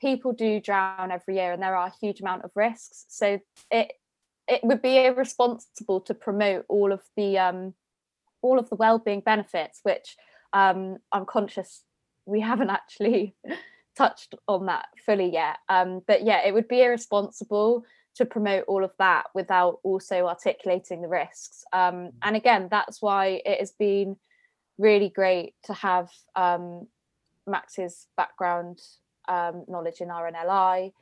people do drown every year and there are a huge amount of risks. So it it would be irresponsible to promote all of the um, all of the well-being benefits which um, i'm conscious we haven't actually touched on that fully yet. Um, but yeah it would be irresponsible to promote all of that without also articulating the risks. Um, and again that's why it has been really great to have um, max's background um, knowledge in rnli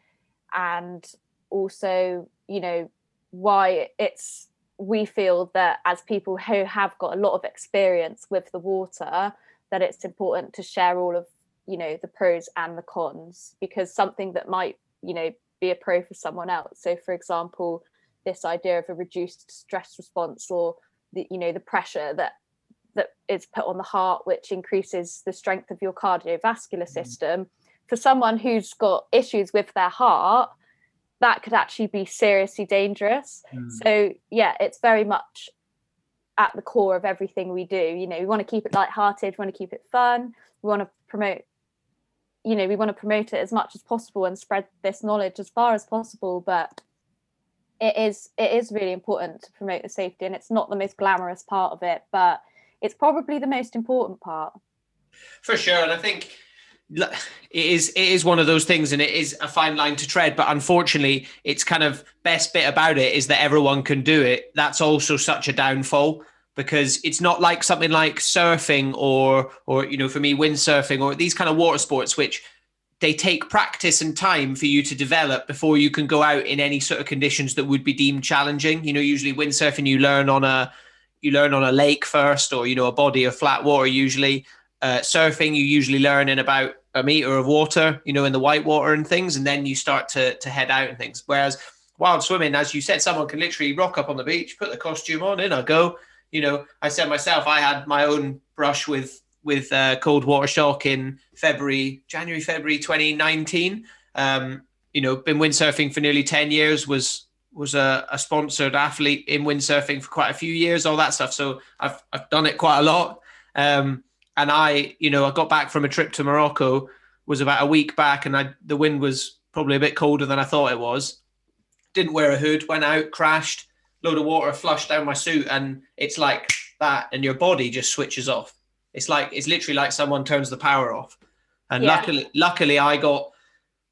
and also you know why it's we feel that as people who have got a lot of experience with the water that it's important to share all of you know the pros and the cons because something that might you know be a pro for someone else so for example this idea of a reduced stress response or the you know the pressure that that is put on the heart which increases the strength of your cardiovascular mm. system for someone who's got issues with their heart that could actually be seriously dangerous. Mm. So yeah, it's very much at the core of everything we do. You know, we want to keep it light-hearted, we want to keep it fun, we want to promote, you know, we want to promote it as much as possible and spread this knowledge as far as possible. But it is it is really important to promote the safety and it's not the most glamorous part of it, but it's probably the most important part. For sure. And I think it is it is one of those things and it is a fine line to tread but unfortunately it's kind of best bit about it is that everyone can do it. That's also such a downfall because it's not like something like surfing or or you know for me windsurfing or these kind of water sports which they take practice and time for you to develop before you can go out in any sort of conditions that would be deemed challenging. You know usually windsurfing you learn on a you learn on a lake first or you know a body of flat water usually uh, surfing, you usually learn in about a meter of water, you know, in the white water and things, and then you start to to head out and things. Whereas wild swimming, as you said, someone can literally rock up on the beach, put the costume on, in I go. You know, I said myself, I had my own brush with with uh, cold water shock in February, January, February 2019. Um, you know, been windsurfing for nearly 10 years, was was a, a, sponsored athlete in windsurfing for quite a few years, all that stuff. So I've I've done it quite a lot. Um, and I, you know, I got back from a trip to Morocco, was about a week back, and I the wind was probably a bit colder than I thought it was. Didn't wear a hood, went out, crashed, load of water flushed down my suit, and it's like that, and your body just switches off. It's like it's literally like someone turns the power off. And yeah. luckily, luckily, I got,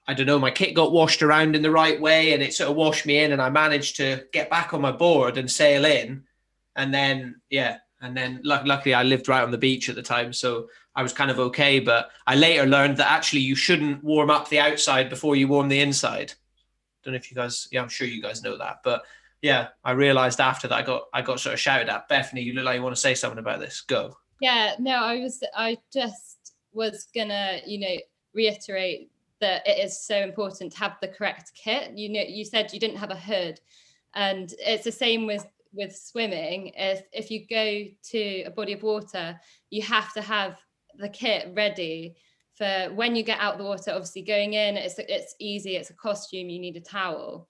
I don't know, my kit got washed around in the right way, and it sort of washed me in, and I managed to get back on my board and sail in. And then, yeah, and then luckily I lived right on the beach at the time, so I was kind of okay. But I later learned that actually you shouldn't warm up the outside before you warm the inside. Don't know if you guys, yeah, I'm sure you guys know that, but yeah, I realized after that I got I got sort of shouted at. Bethany, you look like you want to say something about this. Go. Yeah, no, I was I just was gonna, you know, reiterate that it is so important to have the correct kit. You know, you said you didn't have a hood, and it's the same with with swimming if if you go to a body of water you have to have the kit ready for when you get out the water obviously going in it's it's easy it's a costume you need a towel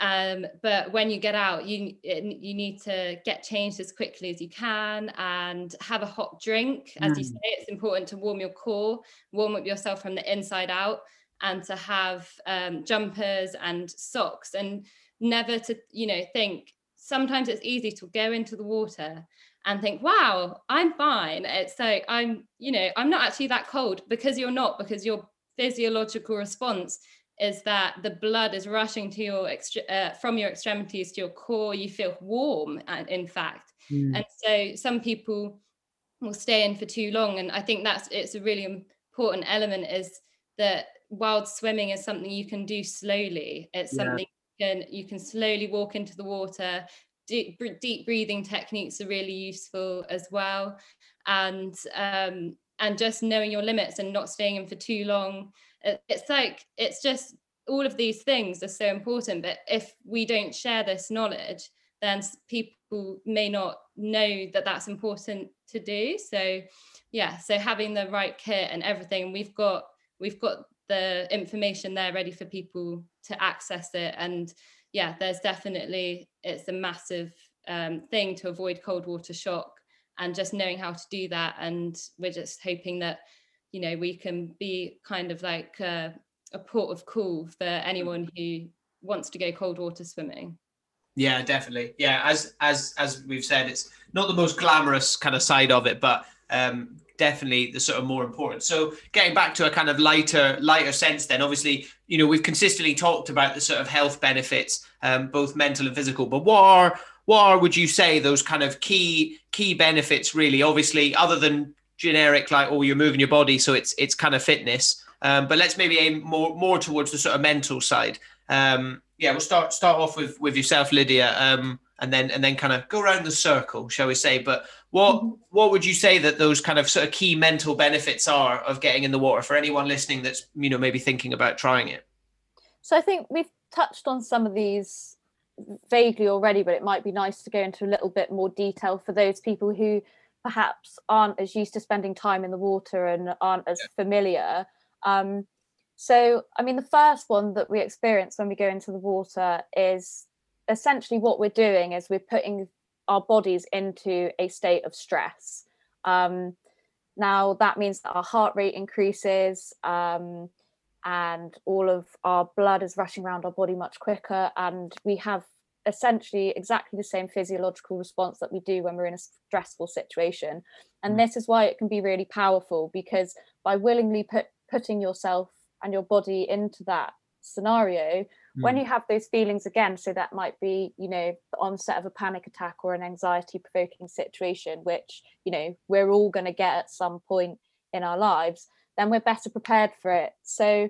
um, but when you get out you you need to get changed as quickly as you can and have a hot drink as mm. you say it's important to warm your core warm up yourself from the inside out and to have um, jumpers and socks and never to you know think sometimes it's easy to go into the water and think, wow, I'm fine. It's like, I'm, you know, I'm not actually that cold because you're not, because your physiological response is that the blood is rushing to your uh, from your extremities to your core. You feel warm, in fact, mm. and so some people will stay in for too long. And I think that's it's a really important element is that wild swimming is something you can do slowly. It's yeah. something can you can slowly walk into the water. Deep, breathing techniques are really useful as well. And um, and just knowing your limits and not staying in for too long it's like it's just all of these things are so important. But if we don't share this knowledge then people may not know that that's important to do. So yeah so having the right kit and everything we've got we've got the information there ready for people to access it. And yeah there's definitely it's a massive um, thing to avoid cold water shock and just knowing how to do that. And we're just hoping that you know we can be kind of like a, a port of call for anyone who wants to go cold water swimming. Yeah definitely. Yeah as as as we've said it's not the most glamorous kind of side of it but um definitely the sort of more important. So getting back to a kind of lighter lighter sense then obviously you know we've consistently talked about the sort of health benefits um, both mental and physical but what are what are would you say those kind of key key benefits really? Obviously other than generic like oh you're moving your body so it's it's kind of fitness um, but let's maybe aim more more towards the sort of mental side. Um, yeah we'll start start off with with yourself lydia. Um, and then and then kind of go around the circle shall we say but what mm-hmm. what would you say that those kind of sort of key mental benefits are of getting in the water for anyone listening that's you know maybe thinking about trying it so i think we've touched on some of these vaguely already but it might be nice to go into a little bit more detail for those people who perhaps aren't as used to spending time in the water and aren't as yeah. familiar. Um, so, I mean, the first one that we experience when we go into the water is essentially what we're doing is we're putting our bodies into a state of stress. Um, now, that means that our heart rate increases um, and all of our blood is rushing around our body much quicker, and we have essentially exactly the same physiological response that we do when we're in a stressful situation and mm. this is why it can be really powerful because by willingly put, putting yourself and your body into that scenario when you have those feelings again so that might be you know the onset of a panic attack or an anxiety provoking situation which you know we're all going to get at some point in our lives then we're better prepared for it so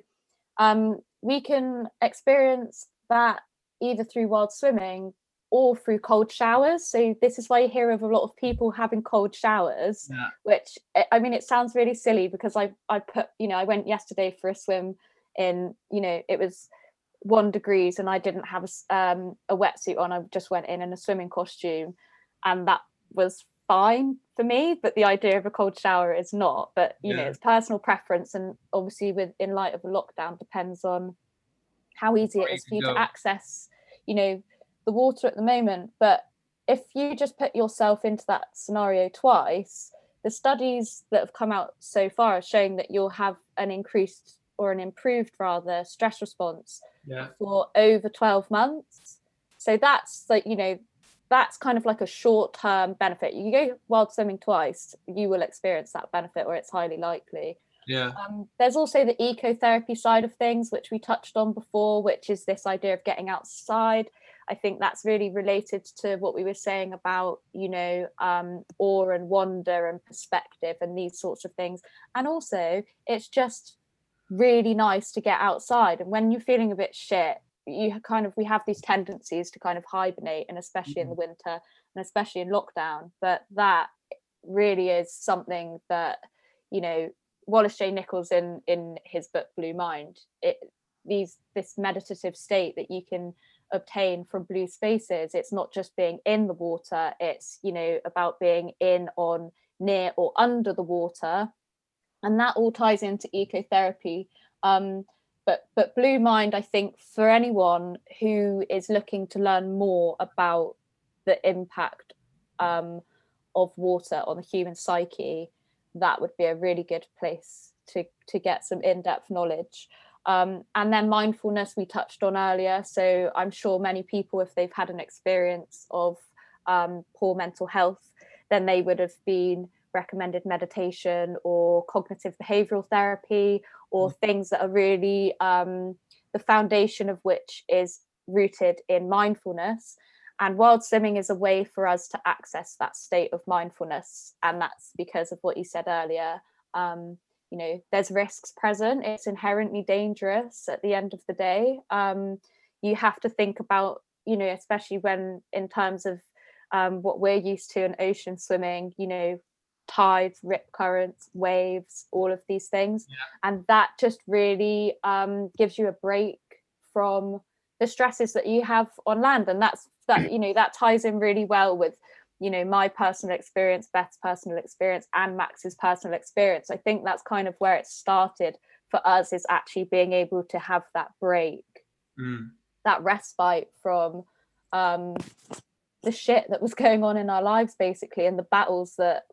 um, we can experience that either through wild swimming or through cold showers. So this is why you hear of a lot of people having cold showers, yeah. which eh, I mean, it sounds really silly because I I put you know I went yesterday for a swim in you know it was one degrees and I didn't have a, um, a wetsuit on. I just went in in a swimming costume, and that was fine for me. But the idea of a cold shower is not. But you yeah. know, it's personal preference, and obviously, with in light of a lockdown, depends on how easy it is for you to access, you know, the water at the moment. But if you just put yourself into that scenario twice, the studies that have come out so far are showing that you'll have an increased or an improved rather stress response yeah. for over 12 months. So that's like, you know, that's kind of like a short term benefit. You go wild swimming twice, you will experience that benefit, or it's highly likely. Yeah. Um, there's also the ecotherapy side of things, which we touched on before, which is this idea of getting outside. I think that's really related to what we were saying about, you know, um, awe and wonder and perspective and these sorts of things. And also, it's just really nice to get outside. And when you're feeling a bit shit, you kind of we have these tendencies to kind of hibernate, and especially mm-hmm. in the winter and especially in lockdown. But that really is something that you know Wallace J. Nichols in in his book Blue Mind, it these this meditative state that you can obtain from blue spaces. It's not just being in the water, it's you know about being in, on, near, or under the water. And that all ties into ecotherapy. Um, but but Blue Mind, I think, for anyone who is looking to learn more about the impact um, of water on the human psyche, that would be a really good place to to get some in-depth knowledge um, and then mindfulness we touched on earlier so i'm sure many people if they've had an experience of um, poor mental health then they would have been recommended meditation or cognitive behavioral therapy or mm. things that are really um, the foundation of which is rooted in mindfulness and wild swimming is a way for us to access that state of mindfulness. And that's because of what you said earlier. Um, you know, there's risks present, it's inherently dangerous at the end of the day. Um, you have to think about, you know, especially when in terms of um, what we're used to in ocean swimming, you know, tides, rip currents, waves, all of these things. Yeah. And that just really um, gives you a break from the stresses that you have on land and that's that you know that ties in really well with you know my personal experience beth's personal experience and max's personal experience i think that's kind of where it started for us is actually being able to have that break mm. that respite from um the shit that was going on in our lives basically and the battles that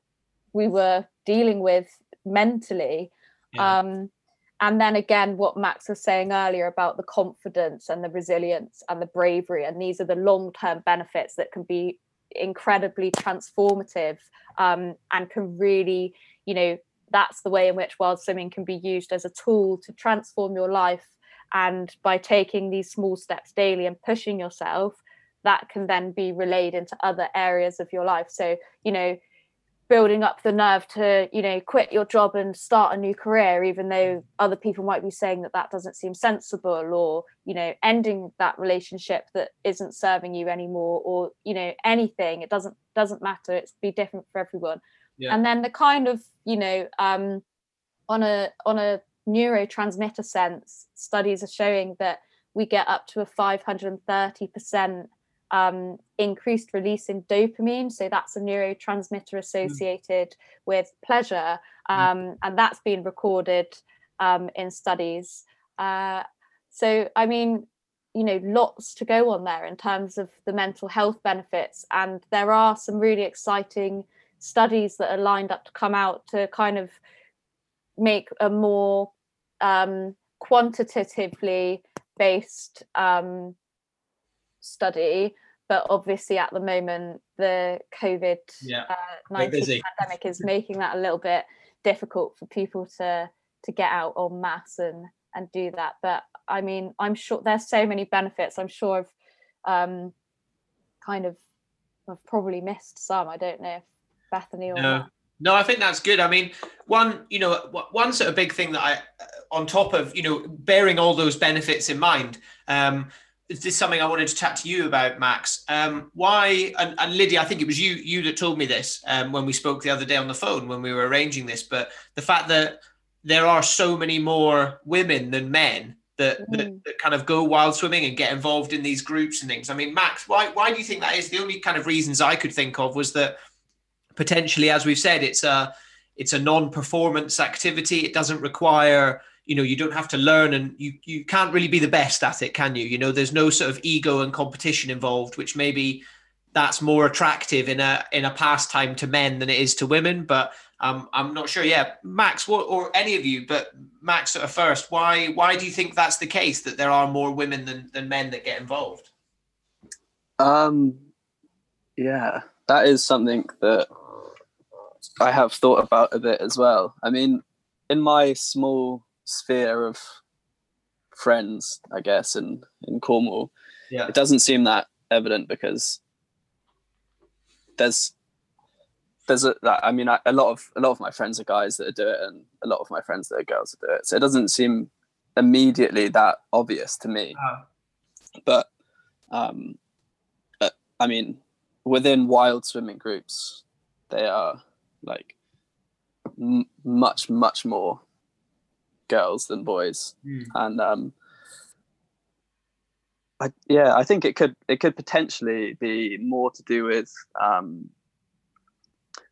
we were dealing with mentally yeah. um and then again what max was saying earlier about the confidence and the resilience and the bravery and these are the long term benefits that can be incredibly transformative um, and can really you know that's the way in which wild swimming can be used as a tool to transform your life and by taking these small steps daily and pushing yourself that can then be relayed into other areas of your life so you know building up the nerve to you know quit your job and start a new career even though other people might be saying that that doesn't seem sensible or you know ending that relationship that isn't serving you anymore or you know anything. It doesn't doesn't matter. It's be different for everyone. Yeah. and then the kind of you know um on a on a neurotransmitter sense studies are showing that we get up to a 530 percent um, increased release in dopamine. So that's a neurotransmitter hmm. associated mm. with pleasure. Hmm. Um, mm. And that's been recorded um, in studies. Uh, so, I mean, you know, lots to go on there in terms of the mental health benefits. And there are some really exciting studies that are lined up to come out to kind of make a more um, quantitatively based um, study but obviously at the moment the covid yeah. uh, 19 pandemic is making that a little bit difficult for people to to get out en masse and and do that but i mean i'm sure there's so many benefits i'm sure i've um kind of i've probably missed some i don't know if bethany or no. No, I think that's good. I mean, one, you know, one sort of big thing that I, on top of, you know, bearing all those benefits in mind, um, is this something I wanted to chat to you about, Max? Um, why and, and, Lydia, I think it was you you that told me this um, when we spoke the other day on the phone when we were arranging this. But the fact that there are so many more women than men that, mm. that, that, kind of go wild swimming and get involved in these groups and things. I mean, Max, why why do you think that is? The only kind of reasons I could think of was that potentially, as we've said, it's a it's a non-performance activity. It doesn't require you know you don't have to learn and you you can't really be the best at it can you? You know there's no sort of ego and competition involved which maybe that's more attractive in a in a pastime to men than it is to women but um, i'm not sure. Yeah max what or any of you but max at first why why do you think that's the case that there are more women than, than men that get involved? Um yeah that is something that i have thought about a bit as well. I mean in my small sphere of friends, I guess, in in Cornwall. Yeah. It doesn't seem that evident because there's there's a I mean a lot of a lot of my friends are guys that do it and a lot of my friends that are girls that do it. So it doesn't seem immediately that obvious to me. Oh. But um uh, I mean within wild swimming groups they are like m- much much more girls than boys, mm. and um, I, yeah, I think it could it could potentially be more to do with um,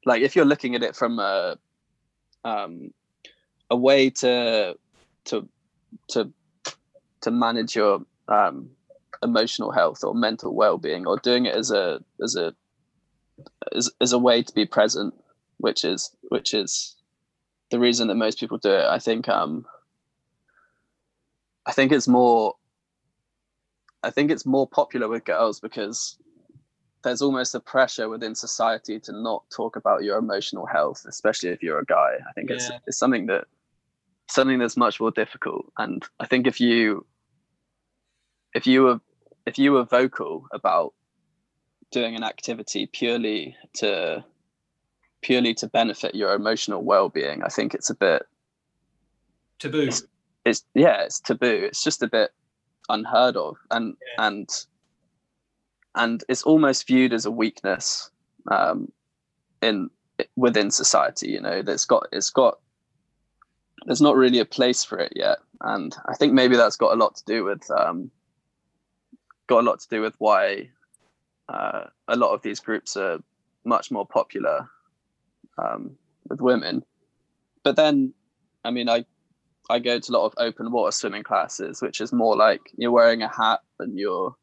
like if you're looking at it from a um, a way to to to to manage your um, emotional health or mental well-being or doing it as a as a as, as a way to be present which is which is the reason that most people do it. I think um, I think it's more I think it's more popular with girls because there's almost a pressure within society to not talk about your emotional health, especially if you're a guy. I think yeah. it's it's something that something that's much more difficult. And I think if you if you were if you were vocal about doing an activity purely to purely to benefit your emotional well-being i think it's a bit taboo. It's, it's yeah it's taboo. It's just a bit unheard of. And yeah. and and it's almost viewed as a weakness um in within society you know that's got it's got there's not really a place for it yet. And i think maybe that's got a lot to do with um got a lot to do with why uh, a lot of these groups are much more popular um, with women. But then, I mean, I I go to a lot of open water swimming classes, which is more like you're wearing a hat and you're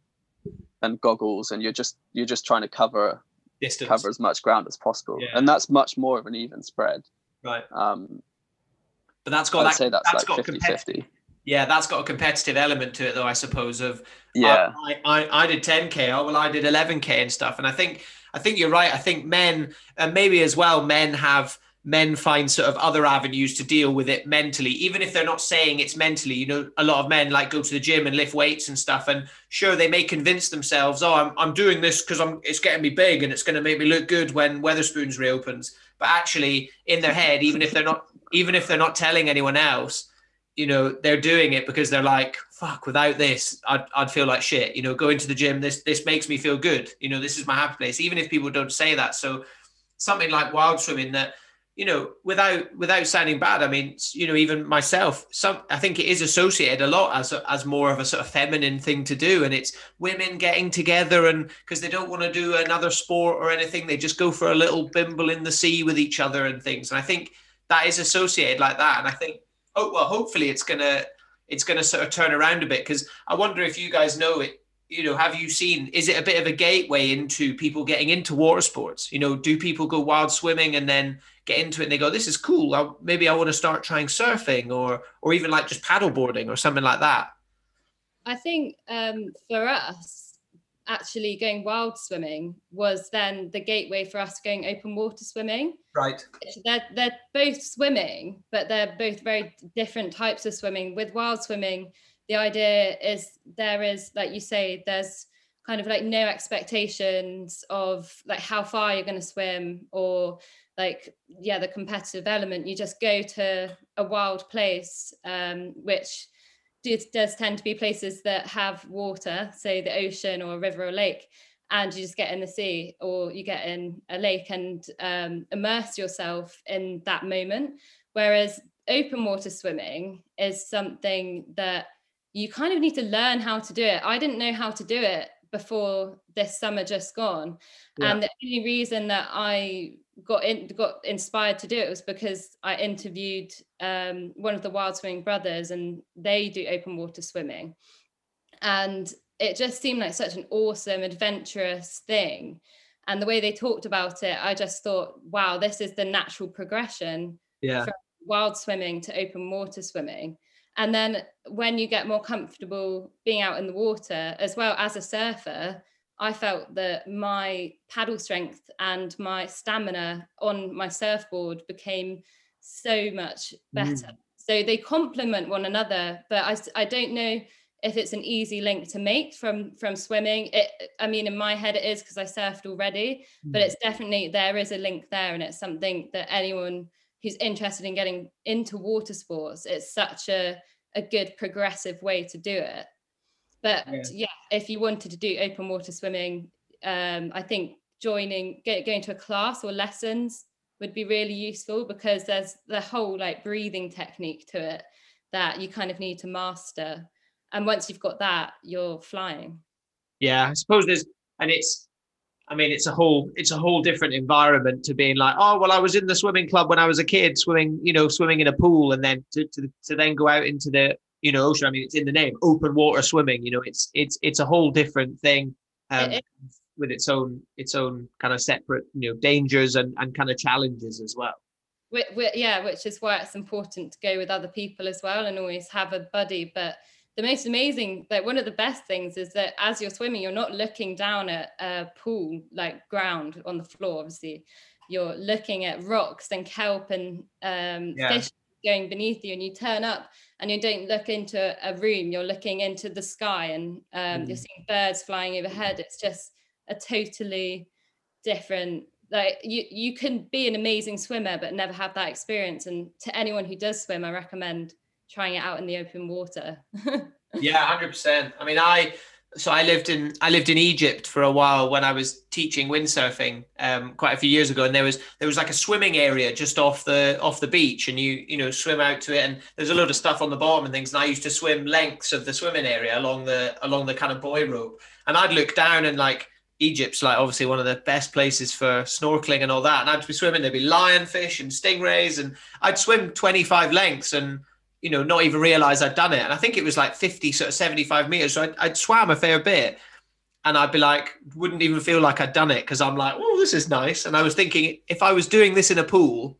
and goggles, and you're just you're just trying to cover Distance. cover as much ground as possible, Yeah. and that's much more of an even spread. Right. Um, But that's got I'd that, say that's, that's got like 50 competi- 50. Yeah, that's got a competitive element to it, though. I suppose of Yeah, I, I, I did 10k. Oh well, I did 11k and stuff. And I think I think you're right. I think men and maybe as well men have men find sort of other avenues to deal with it mentally, even if they're not saying it's mentally. You know, a lot of men like go to the gym and lift weights and stuff. And sure, they may convince themselves, oh, I'm I'm doing this because I'm it's getting me big and it's going to make me look good when Wetherspoons reopens. But actually, in their head, even if they're not even if they're not telling anyone else, you know they're doing it because they're like fuck without this I'd, I'd feel like shit. You know going to the gym this this makes me feel good. You know this is my happy place even if people don't say that. So something like wild swimming that you know without without sounding bad i mean you know even myself some i think it is associated a lot as a, as more of a sort of feminine thing to do and it's women getting together and because they don't want to do another sport or anything they just go for a little bimble in the sea with each other and things. And i think that is associated like that and i think oh well hopefully it's gonna it's gonna sort of turn around a bit because i wonder if you guys know it you know have you seen is it a bit of a gateway into people getting into water sports? You know do people go wild swimming and then get into it and they go this is cool. I, maybe i want to start trying surfing or or even like just paddleboarding or something like that. I think um, for us, actually going wild swimming was then the gateway for us going open water swimming. right They're, they're both swimming, but they're both very different types of swimming. With wild swimming, the idea is there is, like you say, there's kind of like no expectations of like how far you're going to swim or like yeah the competitive element you just go to a wild place um, which does, does tend to be places that have water, say the ocean or a river or lake, and you just get in the sea or you get in a lake and um, immerse yourself in that moment. Whereas open water swimming is something that you kind of need to learn how to do it. I didn't know how to do it before this summer just gone. Yeah. And the only reason that I got in, got inspired to do it was because I interviewed um, one of the wild swimming brothers, and they do open water swimming, and it just seemed like such an awesome, adventurous thing. And the way they talked about it, I just thought, wow, this is the natural progression yeah wild swimming to open water swimming. And then when you get more comfortable being out in the water, as well as a surfer, I felt that my paddle strength and my stamina on my surfboard became so much better. Mm. So they complement one another, but I, I don't know if it's an easy link to make from from swimming. It, I mean, in my head it is because I surfed already, but mm. it's definitely there is a link there, and it's something that anyone who's interested in getting into water sports, it's such a a good progressive way to do it. But Yeah. yeah, if you wanted to do open water swimming, um, I think joining, go, going to a class or lessons would be really useful because there's the whole like breathing technique to it that you kind of need to master. And once you've got that, you're flying. yeah i suppose there's and it's i mean it's a whole it's a whole different environment to being like oh well i was in the swimming club when i was a kid swimming you know swimming in a pool and then to, to, to then go out into the you know ocean i mean it's in the name open water swimming you know it's it's it's a whole different thing um, It with its own its own kind of separate you know dangers and and kind of challenges as well Whi- whi- yeah, which is why it's important to go with other people as well and always have a buddy. But the most amazing, like one of the best things is that as you're swimming, you're not looking down at a pool like ground on the floor. Obviously, you're looking at rocks and kelp and um, Yeah. fish going beneath you, and you turn up and you don't look into a room. You're looking into the sky and um, you're seeing birds flying overhead. It's just a totally different like you you can be an amazing swimmer but never have that experience and to anyone who does swim i recommend trying it out in the open water Yeah, hundred percent. I mean, I so I lived in I lived in Egypt for a while when I was teaching windsurfing um, quite a few years ago, and there was there was like a swimming area just off the off the beach, and you you know swim out to it, and there's a lot of stuff on the bottom and things. And I used to swim lengths of the swimming area along the along the kind of buoy rope, and I'd look down and like Egypt's like obviously one of the best places for snorkeling and all that, and I'd be swimming. There'd be lionfish and stingrays, and I'd swim 25 lengths and you know, not even realize I'd done it. And I think it was like 50, sort of 75 meters. So I'd, I'd swam a fair bit and I'd be like, wouldn't even feel like I'd done it because I'm like, oh, this is nice. And I was thinking if I was doing this in a pool,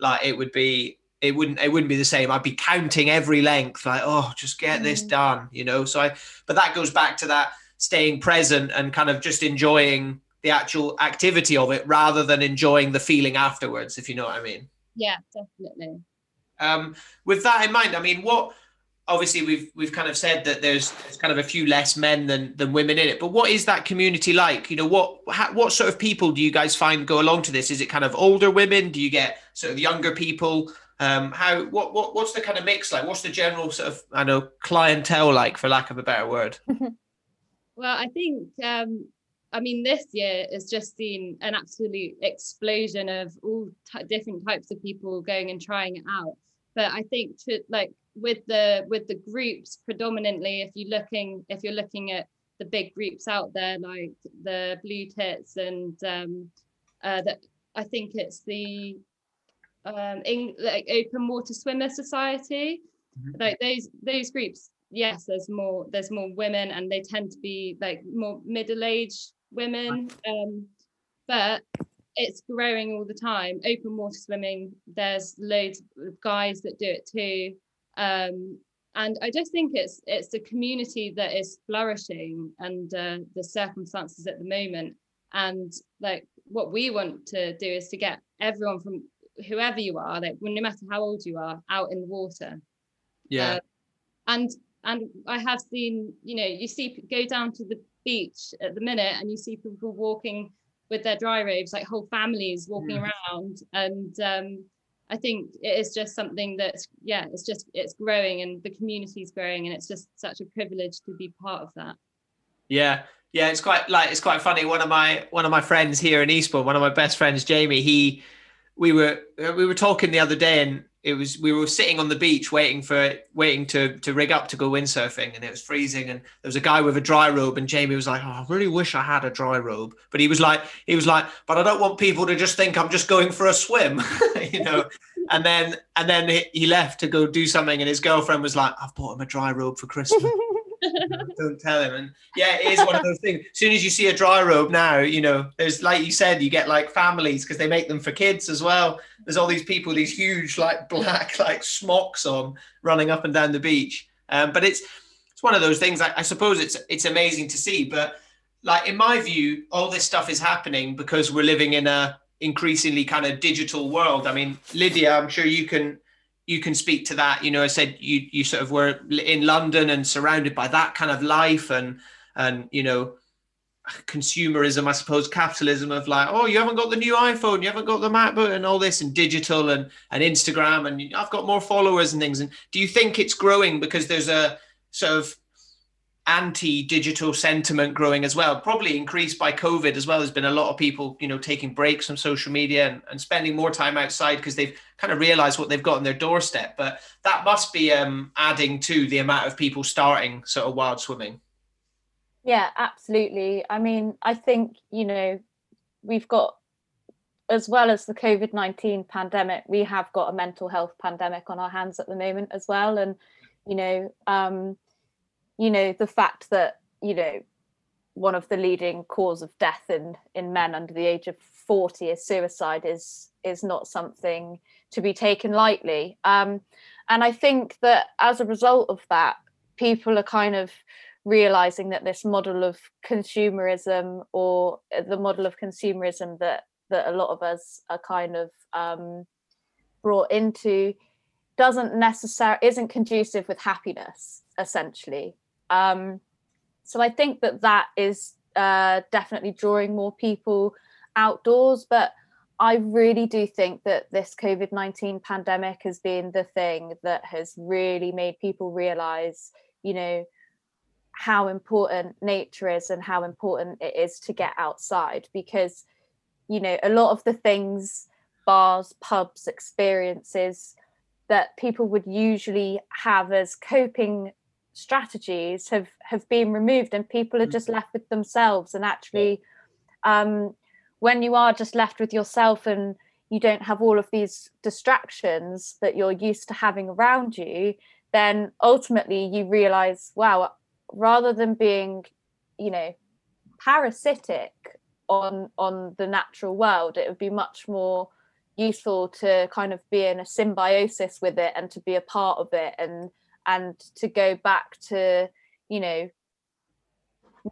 like it would be, it wouldn't, it wouldn't be the same. I'd be counting every length, like, oh, just get mm. this done, you know? So I, but that goes back to that staying present and kind of just enjoying the actual activity of it rather than enjoying the feeling afterwards, if you know what I mean. Yeah, definitely. Um, with that in mind, I mean, what obviously we've we've kind of said that there's, there's kind of a few less men than than women in it, but what is that community like? You know, what what sort of people do you guys find go along to this? Is it kind of older women? Do you get sort of younger people? Um, how what what what's the kind of mix like? What's the general sort of I know clientele like, for lack of a better word? well, I think um, I mean, this year has just seen an absolute explosion of all t- different types of people going and trying it out but i think to like with the with the groups predominantly if you're looking if you're looking at the big groups out there like the blue tits and um uh that i think it's the um in like open water swimmer society mm-hmm. like those those groups yes there's more there's more women and they tend to be like more middle-aged women um but it's growing all the time. Open water swimming, there's loads of guys that do it too. Um, and I just think it's it's the community that is flourishing and uh, the circumstances at the moment. And like what we want to do is to get everyone from whoever you are, like no matter how old you are, out in the water. Yeah. Uh, and and I have seen, you know, you see go down to the beach at the minute and you see people walking with their dry robes, like whole families walking mm. around. And um, I think it is just something that's, yeah, it's just, it's growing and the community is growing. And it's just such a privilege to be part of that. Yeah. Yeah. It's quite like, it's quite funny. One of my, one of my friends here in Eastbourne, one of my best friends, Jamie, he, we were, uh, we were talking the other day and it was we were sitting on the beach waiting for waiting to to rig up to go windsurfing and it was freezing and there was a guy with a dry robe and Jamie was like oh, I really wish I had a dry robe. But he was like he was like but I don't want people to just think I'm just going for a swim you know? And then and then he left to go do something and his girlfriend was like I've bought him a dry robe for Christmas don't tell him. And yeah, it is one of those things. As soon as you see a dry robe now, you know, there's like you said, you get like families because they make them for kids as well. There's all these people, these huge like black like smocks on, running up and down the beach. Um, but it's it's one of those things. I, I suppose it's it's amazing to see, but like in my view, all this stuff is happening because we're living in a increasingly kind of digital world. I mean, Lydia, I'm sure you can you can speak to that. You know, I said you you sort of were in London and surrounded by that kind of life and and you know consumerism, I suppose, capitalism of like, oh, you haven't got the new iPhone, you haven't got the MacBook, and all this, and digital and and Instagram, and I've got more followers and things. And do you think it's growing because there's a sort of anti-digital sentiment growing as well probably increased by covid as well. There's been a lot of people you know taking breaks from social media and, and spending more time outside because they've kind of realized what they've got on their doorstep. But that must be um, adding to the amount of people starting sort of wild swimming. Yeah absolutely. I mean i think you know we've got as well as the covid-19 pandemic we have got a mental health pandemic on our hands at the moment as well. And you know um, you know the fact that you know one of the leading cause of death in in men under the age of 40 is suicide is is not something to be taken lightly. Um, and i think that as a result of that people are kind of realizing that this model of consumerism or the model of consumerism that that a lot of us are kind of um, brought into doesn't necessarily isn't conducive with happiness essentially um, so I think that that is uh, definitely drawing more people outdoors. But I really do think that this COVID 19 pandemic has been the thing that has really made people realize, you know, how important nature is and how important it is to get outside because you know a lot of the things bars pubs experiences that people would usually have as coping strategies have have been removed and people are just mm. left with themselves and actually um, when you are just left with yourself and you don't have all of these distractions that you're used to having around you then ultimately you realize wow rather than being you know parasitic on on the natural world it would be much more useful to kind of be in a symbiosis with it and to be a part of it and and to go back to you know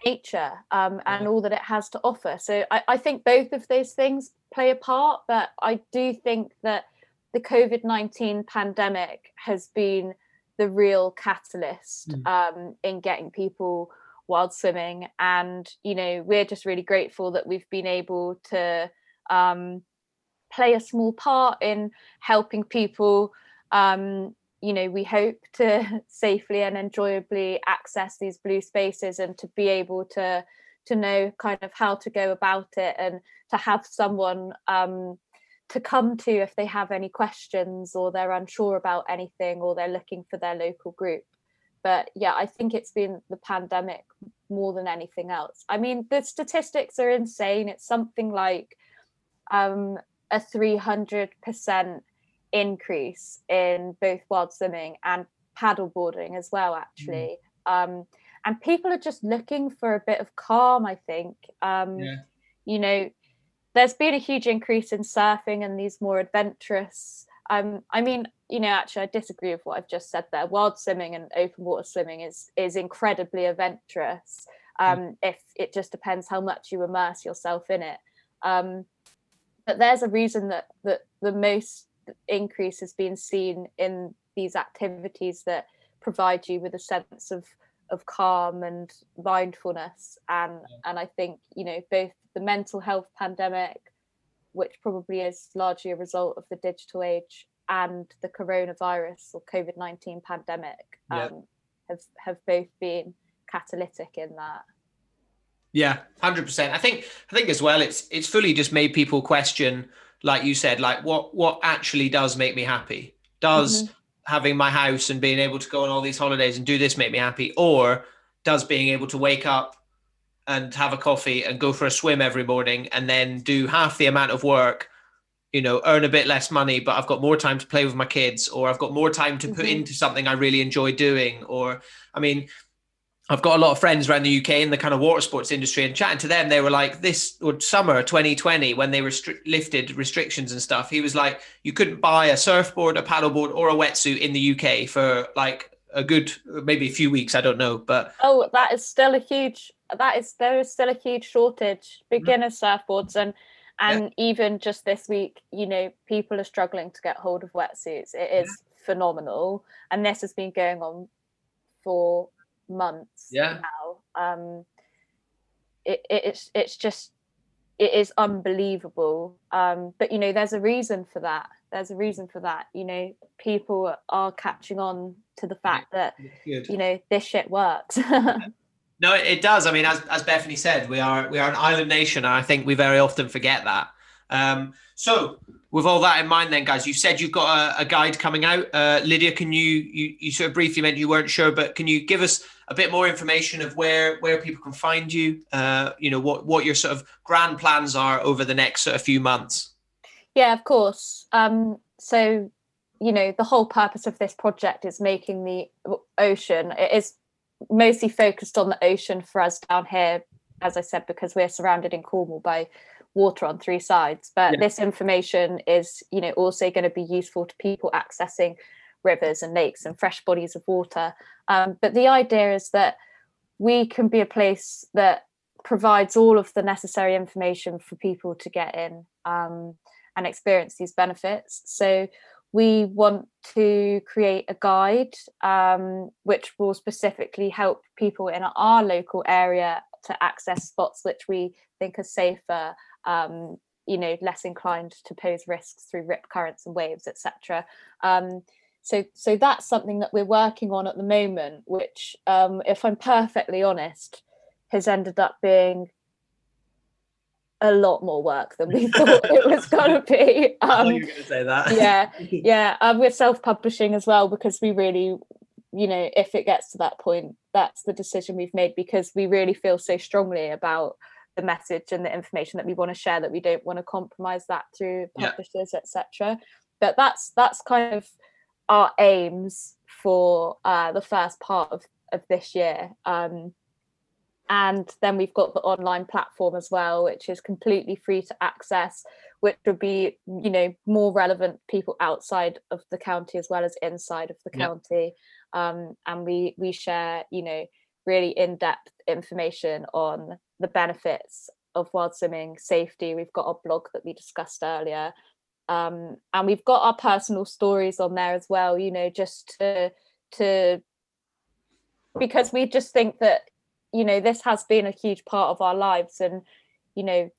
nature um, and all that it has to offer. So I, I think both of those things play a part but i do think that the covid-19 pandemic has been the real catalyst mm. um, in getting people wild swimming. And you know we're just really grateful that we've been able to um, play a small part in helping people um, you know we hope to safely and enjoyably access these blue spaces and to be able to to know kind of how to go about it and to have someone um, to come to if they have any questions or they're unsure about anything or they're looking for their local group. But yeah i think it's been the pandemic more than anything else. I mean the statistics are insane. It's something like um, a 300% increase in both wild swimming and paddleboarding as well actually mm. um, and people are just looking for a bit of calm i think um, yeah. you know there's been a huge increase in surfing and these more adventurous um, i mean you know actually i disagree with what i've just said there wild swimming and open water swimming is is incredibly adventurous um, mm. if it just depends how much you immerse yourself in it um, but there's a reason that that the most increase has been seen in these activities that provide you with a sense of of calm and mindfulness. And and I think you know both the mental health pandemic which probably is largely a result of the digital age and the coronavirus or COVID-19 pandemic um, have have both been catalytic in that. Yeah 100% I think I think as well it's it's fully just made people question like you said, like what what actually does make me happy? Does mm-hmm. having my house and being able to go on all these holidays and do this make me happy, or does being able to wake up and have a coffee and go for a swim every morning and then do half the amount of work you know earn a bit less money but i've got more time to play with my kids or i've got more time to put mm-hmm. into something i really enjoy doing or i mean I've got a lot of friends around the UK in the kind of water sports industry, and chatting to them, they were like, "This summer 2020, when they restri- lifted restrictions and stuff, he was like, you couldn't buy a surfboard, a paddleboard, or a wetsuit in the UK for like a good maybe a few weeks. I don't know, but oh, that is still a huge. That is there is still a huge shortage beginner mm-hmm. surfboards and and yeah. even just this week, you know, people are struggling to get hold of wetsuits. It is yeah. phenomenal, and this has been going on for months yeah. now. Um, it, it's it's just it is unbelievable. Um, but you know, there's a reason for that. There's a reason for that. You know, people are catching on to the fact that you know this shit works. no, it does. I mean, as as Bethany said, we are we are an island nation, and I think we very often forget that. Um, so with all that in mind, then, guys, you said you've got a, a guide coming out. Uh, Lydia, can you, you you sort of briefly mentioned you weren't sure, but can you give us a bit more information of where where people can find you? Uh, you know what what your sort of grand plans are over the next sort of few months. Yeah, of course. Um, so you know the whole purpose of this project is making the ocean. It is mostly focused on the ocean for us down here, as I said, because we're surrounded in Cornwall by water on three sides but yeah. this information is you know also going to be useful to people accessing rivers and lakes and fresh bodies of water um, but the idea is that we can be a place that provides all of the necessary information for people to get in um, and experience these benefits so we want to create a guide um, which will specifically help people in our local area to access spots which we think are safer um, you know less inclined to pose risks through rip currents and waves etc um, so so that's something that we're working on at the moment which um, if i'm perfectly honest has ended up being a lot more work than we thought it was going to be. Um, you going to say that. yeah, yeah. Um, we're self-publishing as well because we really, you know, if it gets to that point, that's the decision we've made because we really feel so strongly about the message and the information that we want to share that we don't want to compromise that through publishers, yeah. etc. But that's that's kind of our aims for uh, the first part of of this year. Um, and then we've got the online platform as well which is completely free to access which would be you know more relevant people outside of the county as well as inside of the county um, and we we share you know really in-depth information on the benefits of wild swimming safety we've got a blog that we discussed earlier. Um, and we've got our personal stories on there as well you know just to to because we just think that you know this has been a huge part of our lives and you know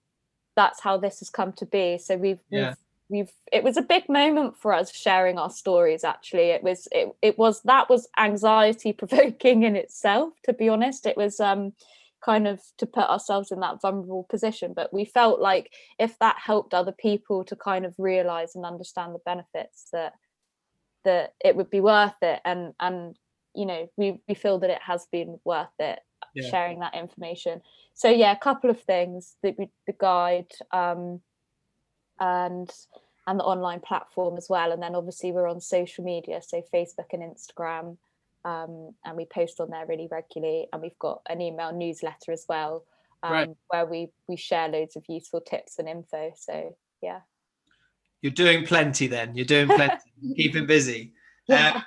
that's how this has come to be. So we've yeah. we've, we've it was a big moment for us sharing our stories actually. It was it, it was that was anxiety provoking in itself to be honest. It was um kind of to put ourselves in that vulnerable position but we felt like if that helped other people to kind of realize and understand the benefits that that it would be worth it and and you know we we feel that it has been worth it yeah. sharing that information. So yeah, a couple of things: the, the guide um, and and the online platform as well. And then obviously we're on social media, so Facebook and Instagram, um, and we post on there really regularly. And we've got an email newsletter as well, um, right. where we we share loads of useful tips and info. So yeah. You're doing plenty then. You're doing plenty. Keeping busy. Yeah. Uh,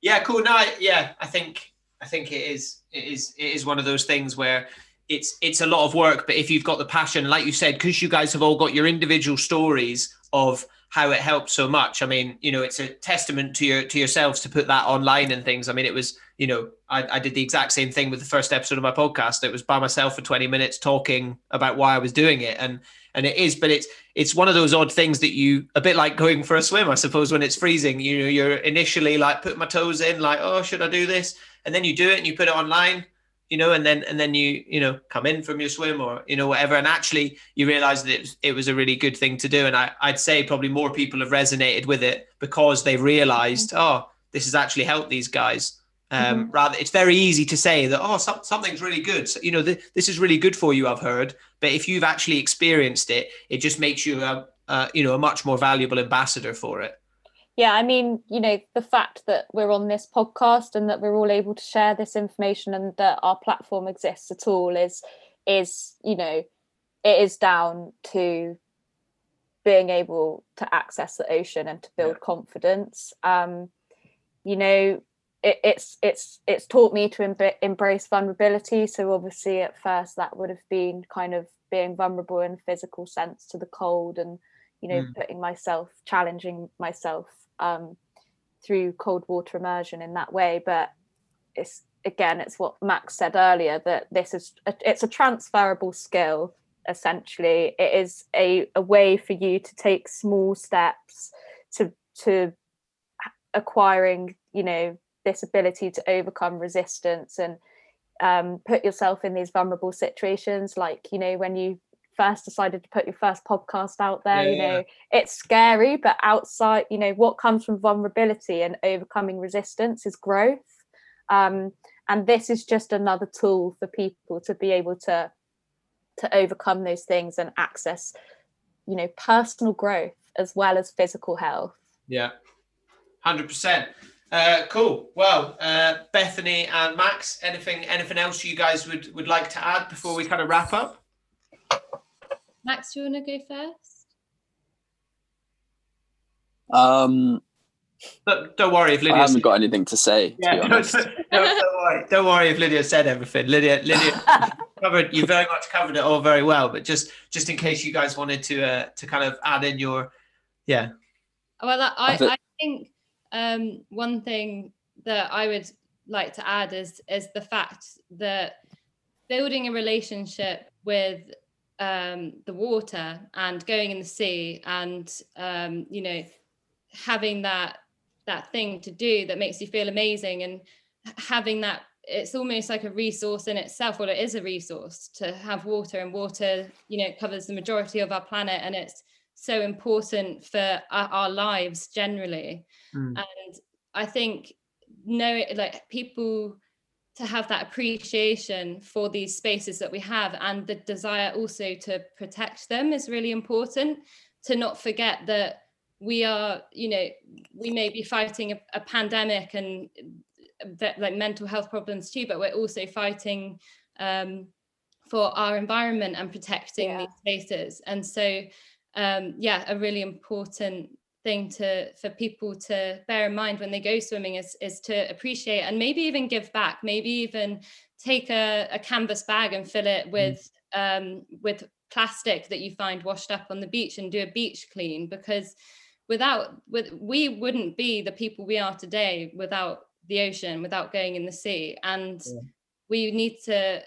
yeah, cool. No, yeah, I think I think it is it is it is one of those things where it's it's a lot of work, but if you've got the passion, like you said, because you guys have all got your individual stories of how it helped so much. I mean, you know, it's a testament to your to yourselves to put that online and things. I mean, it was, you know, I, I did the exact same thing with the first episode of my podcast. It was by myself for 20 minutes talking about why I was doing it. And and it is, but it's it's one of those odd things that you a bit like going for a swim, I suppose, when it's freezing. You know, you're initially like putting my toes in, like, oh, should I do this? and then you do it and you put it online you know and then and then you you know come in from your swim or you know whatever. And actually you realize that it was, it was a really good thing to do. And I, i'd say probably more people have resonated with it because they realized mm-hmm. oh this has actually helped these guys. Um, mm-hmm. rather it's very easy to say that oh so, something's really good. So, you know th- this is really good for you i've heard. But if you've actually experienced it it just makes you a, a you know a much more valuable ambassador for it yeah i mean you know the fact that we're on this podcast and that we're all able to share this information and that our platform exists at all is is you know it is down to being able to access the ocean and to build confidence. Um you know it, it's it's it's taught me to em- embrace vulnerability. So obviously at first that would have been kind of being vulnerable in a physical sense to the cold and you know mm. putting myself challenging myself um, through cold water immersion in that way. But it's again, it's what Max said earlier that this is a, it's a transferable skill. Essentially, it is a, a way for you to take small steps to to acquiring, you know, this ability to overcome resistance and um, put yourself in these vulnerable situations, like you know when you first decided to put your first podcast out there yeah, you know yeah. it's scary but outside you know what comes from vulnerability and overcoming resistance is growth um, and this is just another tool for people to be able to to overcome those things and access you know personal growth as well as physical health yeah 100% uh, cool. Well, uh, Bethany and Max, anything anything else you guys would would like to add before we kind of wrap up? Max, do you want to go first? Um, but don't worry if Lydia. I haven't got anything to say. Yeah, to don't, don't, don't, worry. Don't worry if Lydia said everything. Lydia, Lydia covered. You very much covered it all very well. But just just in case you guys wanted to uh, to kind of add in your, yeah. Well, I I think um, one thing that I would like to add is is the fact that building a relationship with um, the water and going in the sea and um, you know having that that thing to do that makes you feel amazing and having that it's almost like a resource in itself well it is a resource to have water and water you know covers the majority of our planet and it's so important for our, our lives generally mm. and i think know like people to have that appreciation for these spaces that we have and the desire also to protect them is really important to not forget that we are you know we may be fighting a, a pandemic and that, like mental health problems too but we're also fighting um, for our environment and protecting yeah. these spaces and so um, yeah a really important thing to for people to bear in mind when they go swimming is is to appreciate and maybe even give back maybe even take a, a canvas bag and fill it mm. with mm. um, with plastic that you find washed up on the beach and do a beach clean because without with we wouldn't be the people we are today without the ocean without going in the sea and yeah. we need to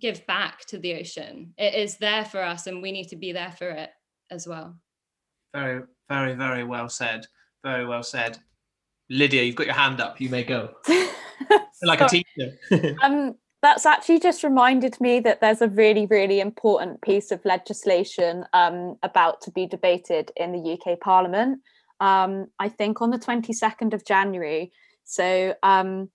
give back to the ocean it is there for us and we need to be there for it as well very very very well said. Very well said. Lydia you've got your hand up. You may go. Like a teacher. Um that's actually just reminded me that there's a really, really important piece of legislation um, about to be debated in the UK Parliament. Um, I think on the 22nd of January. So um,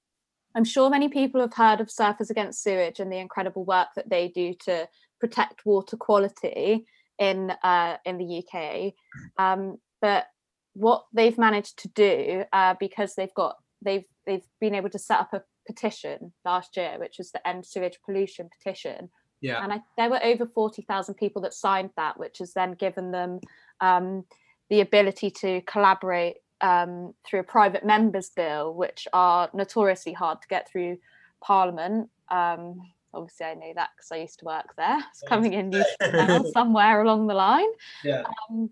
I'm sure many people have heard of Surfers Against Sewage and the incredible work that they do to protect water quality in uh, in the UK. Um, but what they've managed to do, uh, because they've got they've they've been able to set up a petition last year, which was the End Sewage Pollution petition. Yeah. And I, there were over 40,000 people that signed that, which has then given them um, the ability to collaborate um, through a private members bill, which are notoriously hard to get through Parliament. Um, obviously, I know that because I used to work there. It's coming in somewhere along the line. Yeah. Um,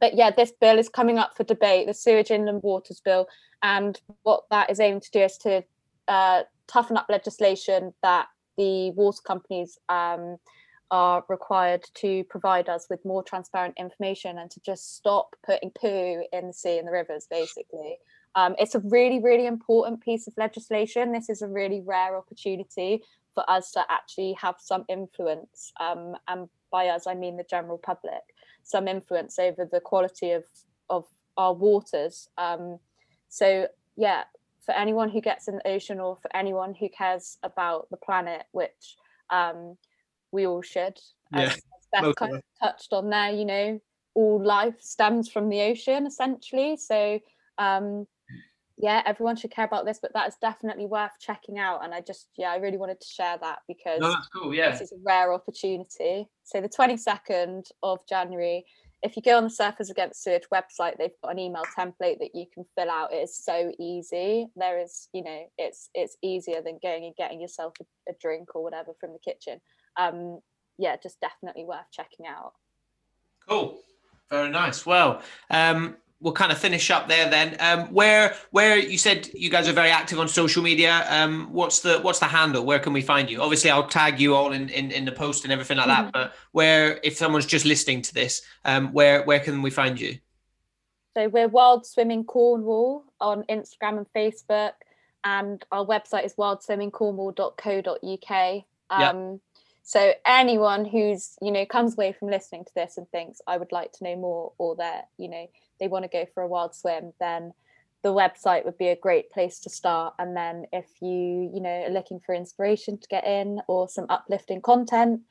but yeah, this bill is coming up for debate, the Sewage Inland Waters Bill. And what that is aiming to do is to uh, toughen up legislation that the water companies um, are required to provide us with more transparent information and to just stop putting poo in the sea and the rivers, basically. Um, it's a really, really important piece of legislation. This is a really rare opportunity for us to actually have some influence. Um, and by us, I mean the general public, some influence over the quality of, of our waters. Um, so, yeah, for anyone who gets in the ocean or for anyone who cares about the planet, which um, we all should. Yeah, as, Beth kind of touched on there, you know, all life stems from the ocean essentially. So um, yeah, everyone should care about this, but that is definitely worth checking out. And I just, yeah, I really wanted to share that because no, that's cool. Yeah, this is a rare opportunity. So the 22nd of January if you go on the Surfers Against Sewage website, they've got an email template that you can fill out. It is so easy. There is, you know, it's it's easier than going and getting yourself a, a drink or whatever from the kitchen. Um, yeah, just definitely worth checking out. Cool, very nice. Well, um, we'll kind of finish up there then. Um, where where you said you guys are very active on social media. Um, what's the what's the handle? Where can we find you? Obviously, I'll tag you all in in, in the post and everything like mm-hmm. that. But where, if someone's just listening to this, um, where where can we find you? So we're Wild Swimming Cornwall on Instagram and Facebook, and our website is wildswimmingcornwall.co.uk. Um, yep. So anyone who's you know comes away from listening to this and thinks I would like to know more, or they're you know they want to go for a wild swim, then the website would be a great place to start. And then if you, you know, are looking for inspiration to get in or some uplifting content,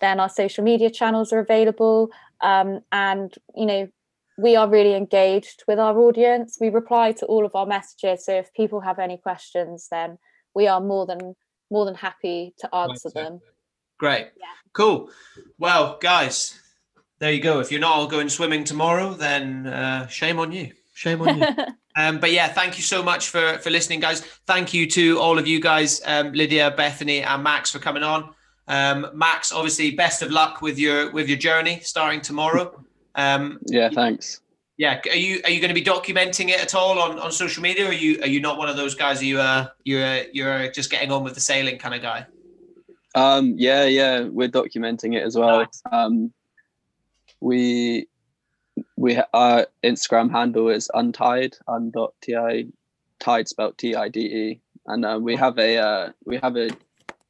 then our social media channels are available. Um, and, you know, we are really engaged with our audience. We reply to all of our messages. So if people have any questions, then we are more than more than happy to answer them. Great. Yeah. Cool. Well, guys, there you go. If you're not all going swimming tomorrow, then uh, shame on you. Shame on you. um, but yeah, thank you so much for for listening, guys. Thank you to all of you guys, um, Lydia, Bethany, and Max for coming on. Um, Max, obviously, best of luck with your with your journey starting tomorrow. Um, yeah, thanks. Yeah, are you are you going to be documenting it at all on, on social media? Or are you are you not one of those guys? Are you uh you're you're just getting on with the sailing kind of guy? Um, yeah, yeah, we're documenting it as well. Nice. Um, we we our Instagram handle is untied un.ti tide spelled T I D E, and uh, we have a uh, we have a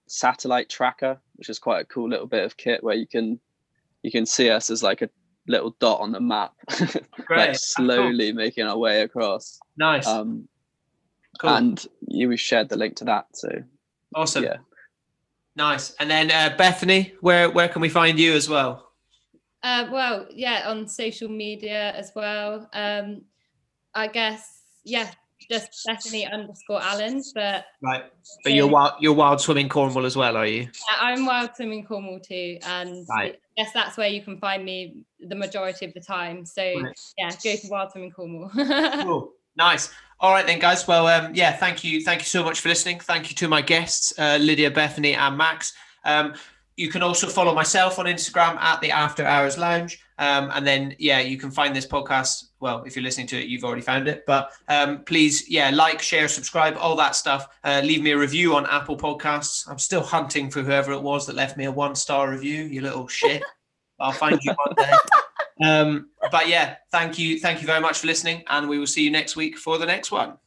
satellite tracker, which is quite a cool little bit of kit where you can you can see us as like a little dot on the map, like slowly cool. making our way across. Nice. Um, cool. And you shared the link to that, so awesome. Yeah. Nice. And then uh, Bethany, where where can we find you as well? Uh, well, yeah, on social media as well. Um, I guess, yeah, just Bethany underscore Allen. But right, but you're wild, you're wild swimming Cornwall as well, are you? Yeah, I'm wild swimming Cornwall too, and right. I guess that's where you can find me the majority of the time. So right. yeah, go to wild swimming Cornwall. cool, nice. All right then, guys. Well, um, yeah, thank you, thank you so much for listening. Thank you to my guests, uh, Lydia, Bethany, and Max. Um, you can also follow myself on Instagram at the After Hours Lounge. Um, and then, yeah, you can find this podcast. Well, if you're listening to it, you've already found it. But um, please, yeah, like, share, subscribe, all that stuff. Uh, leave me a review on Apple Podcasts. I'm still hunting for whoever it was that left me a one star review, you little shit. I'll find you one day. Um, but yeah, thank you. Thank you very much for listening. And we will see you next week for the next one.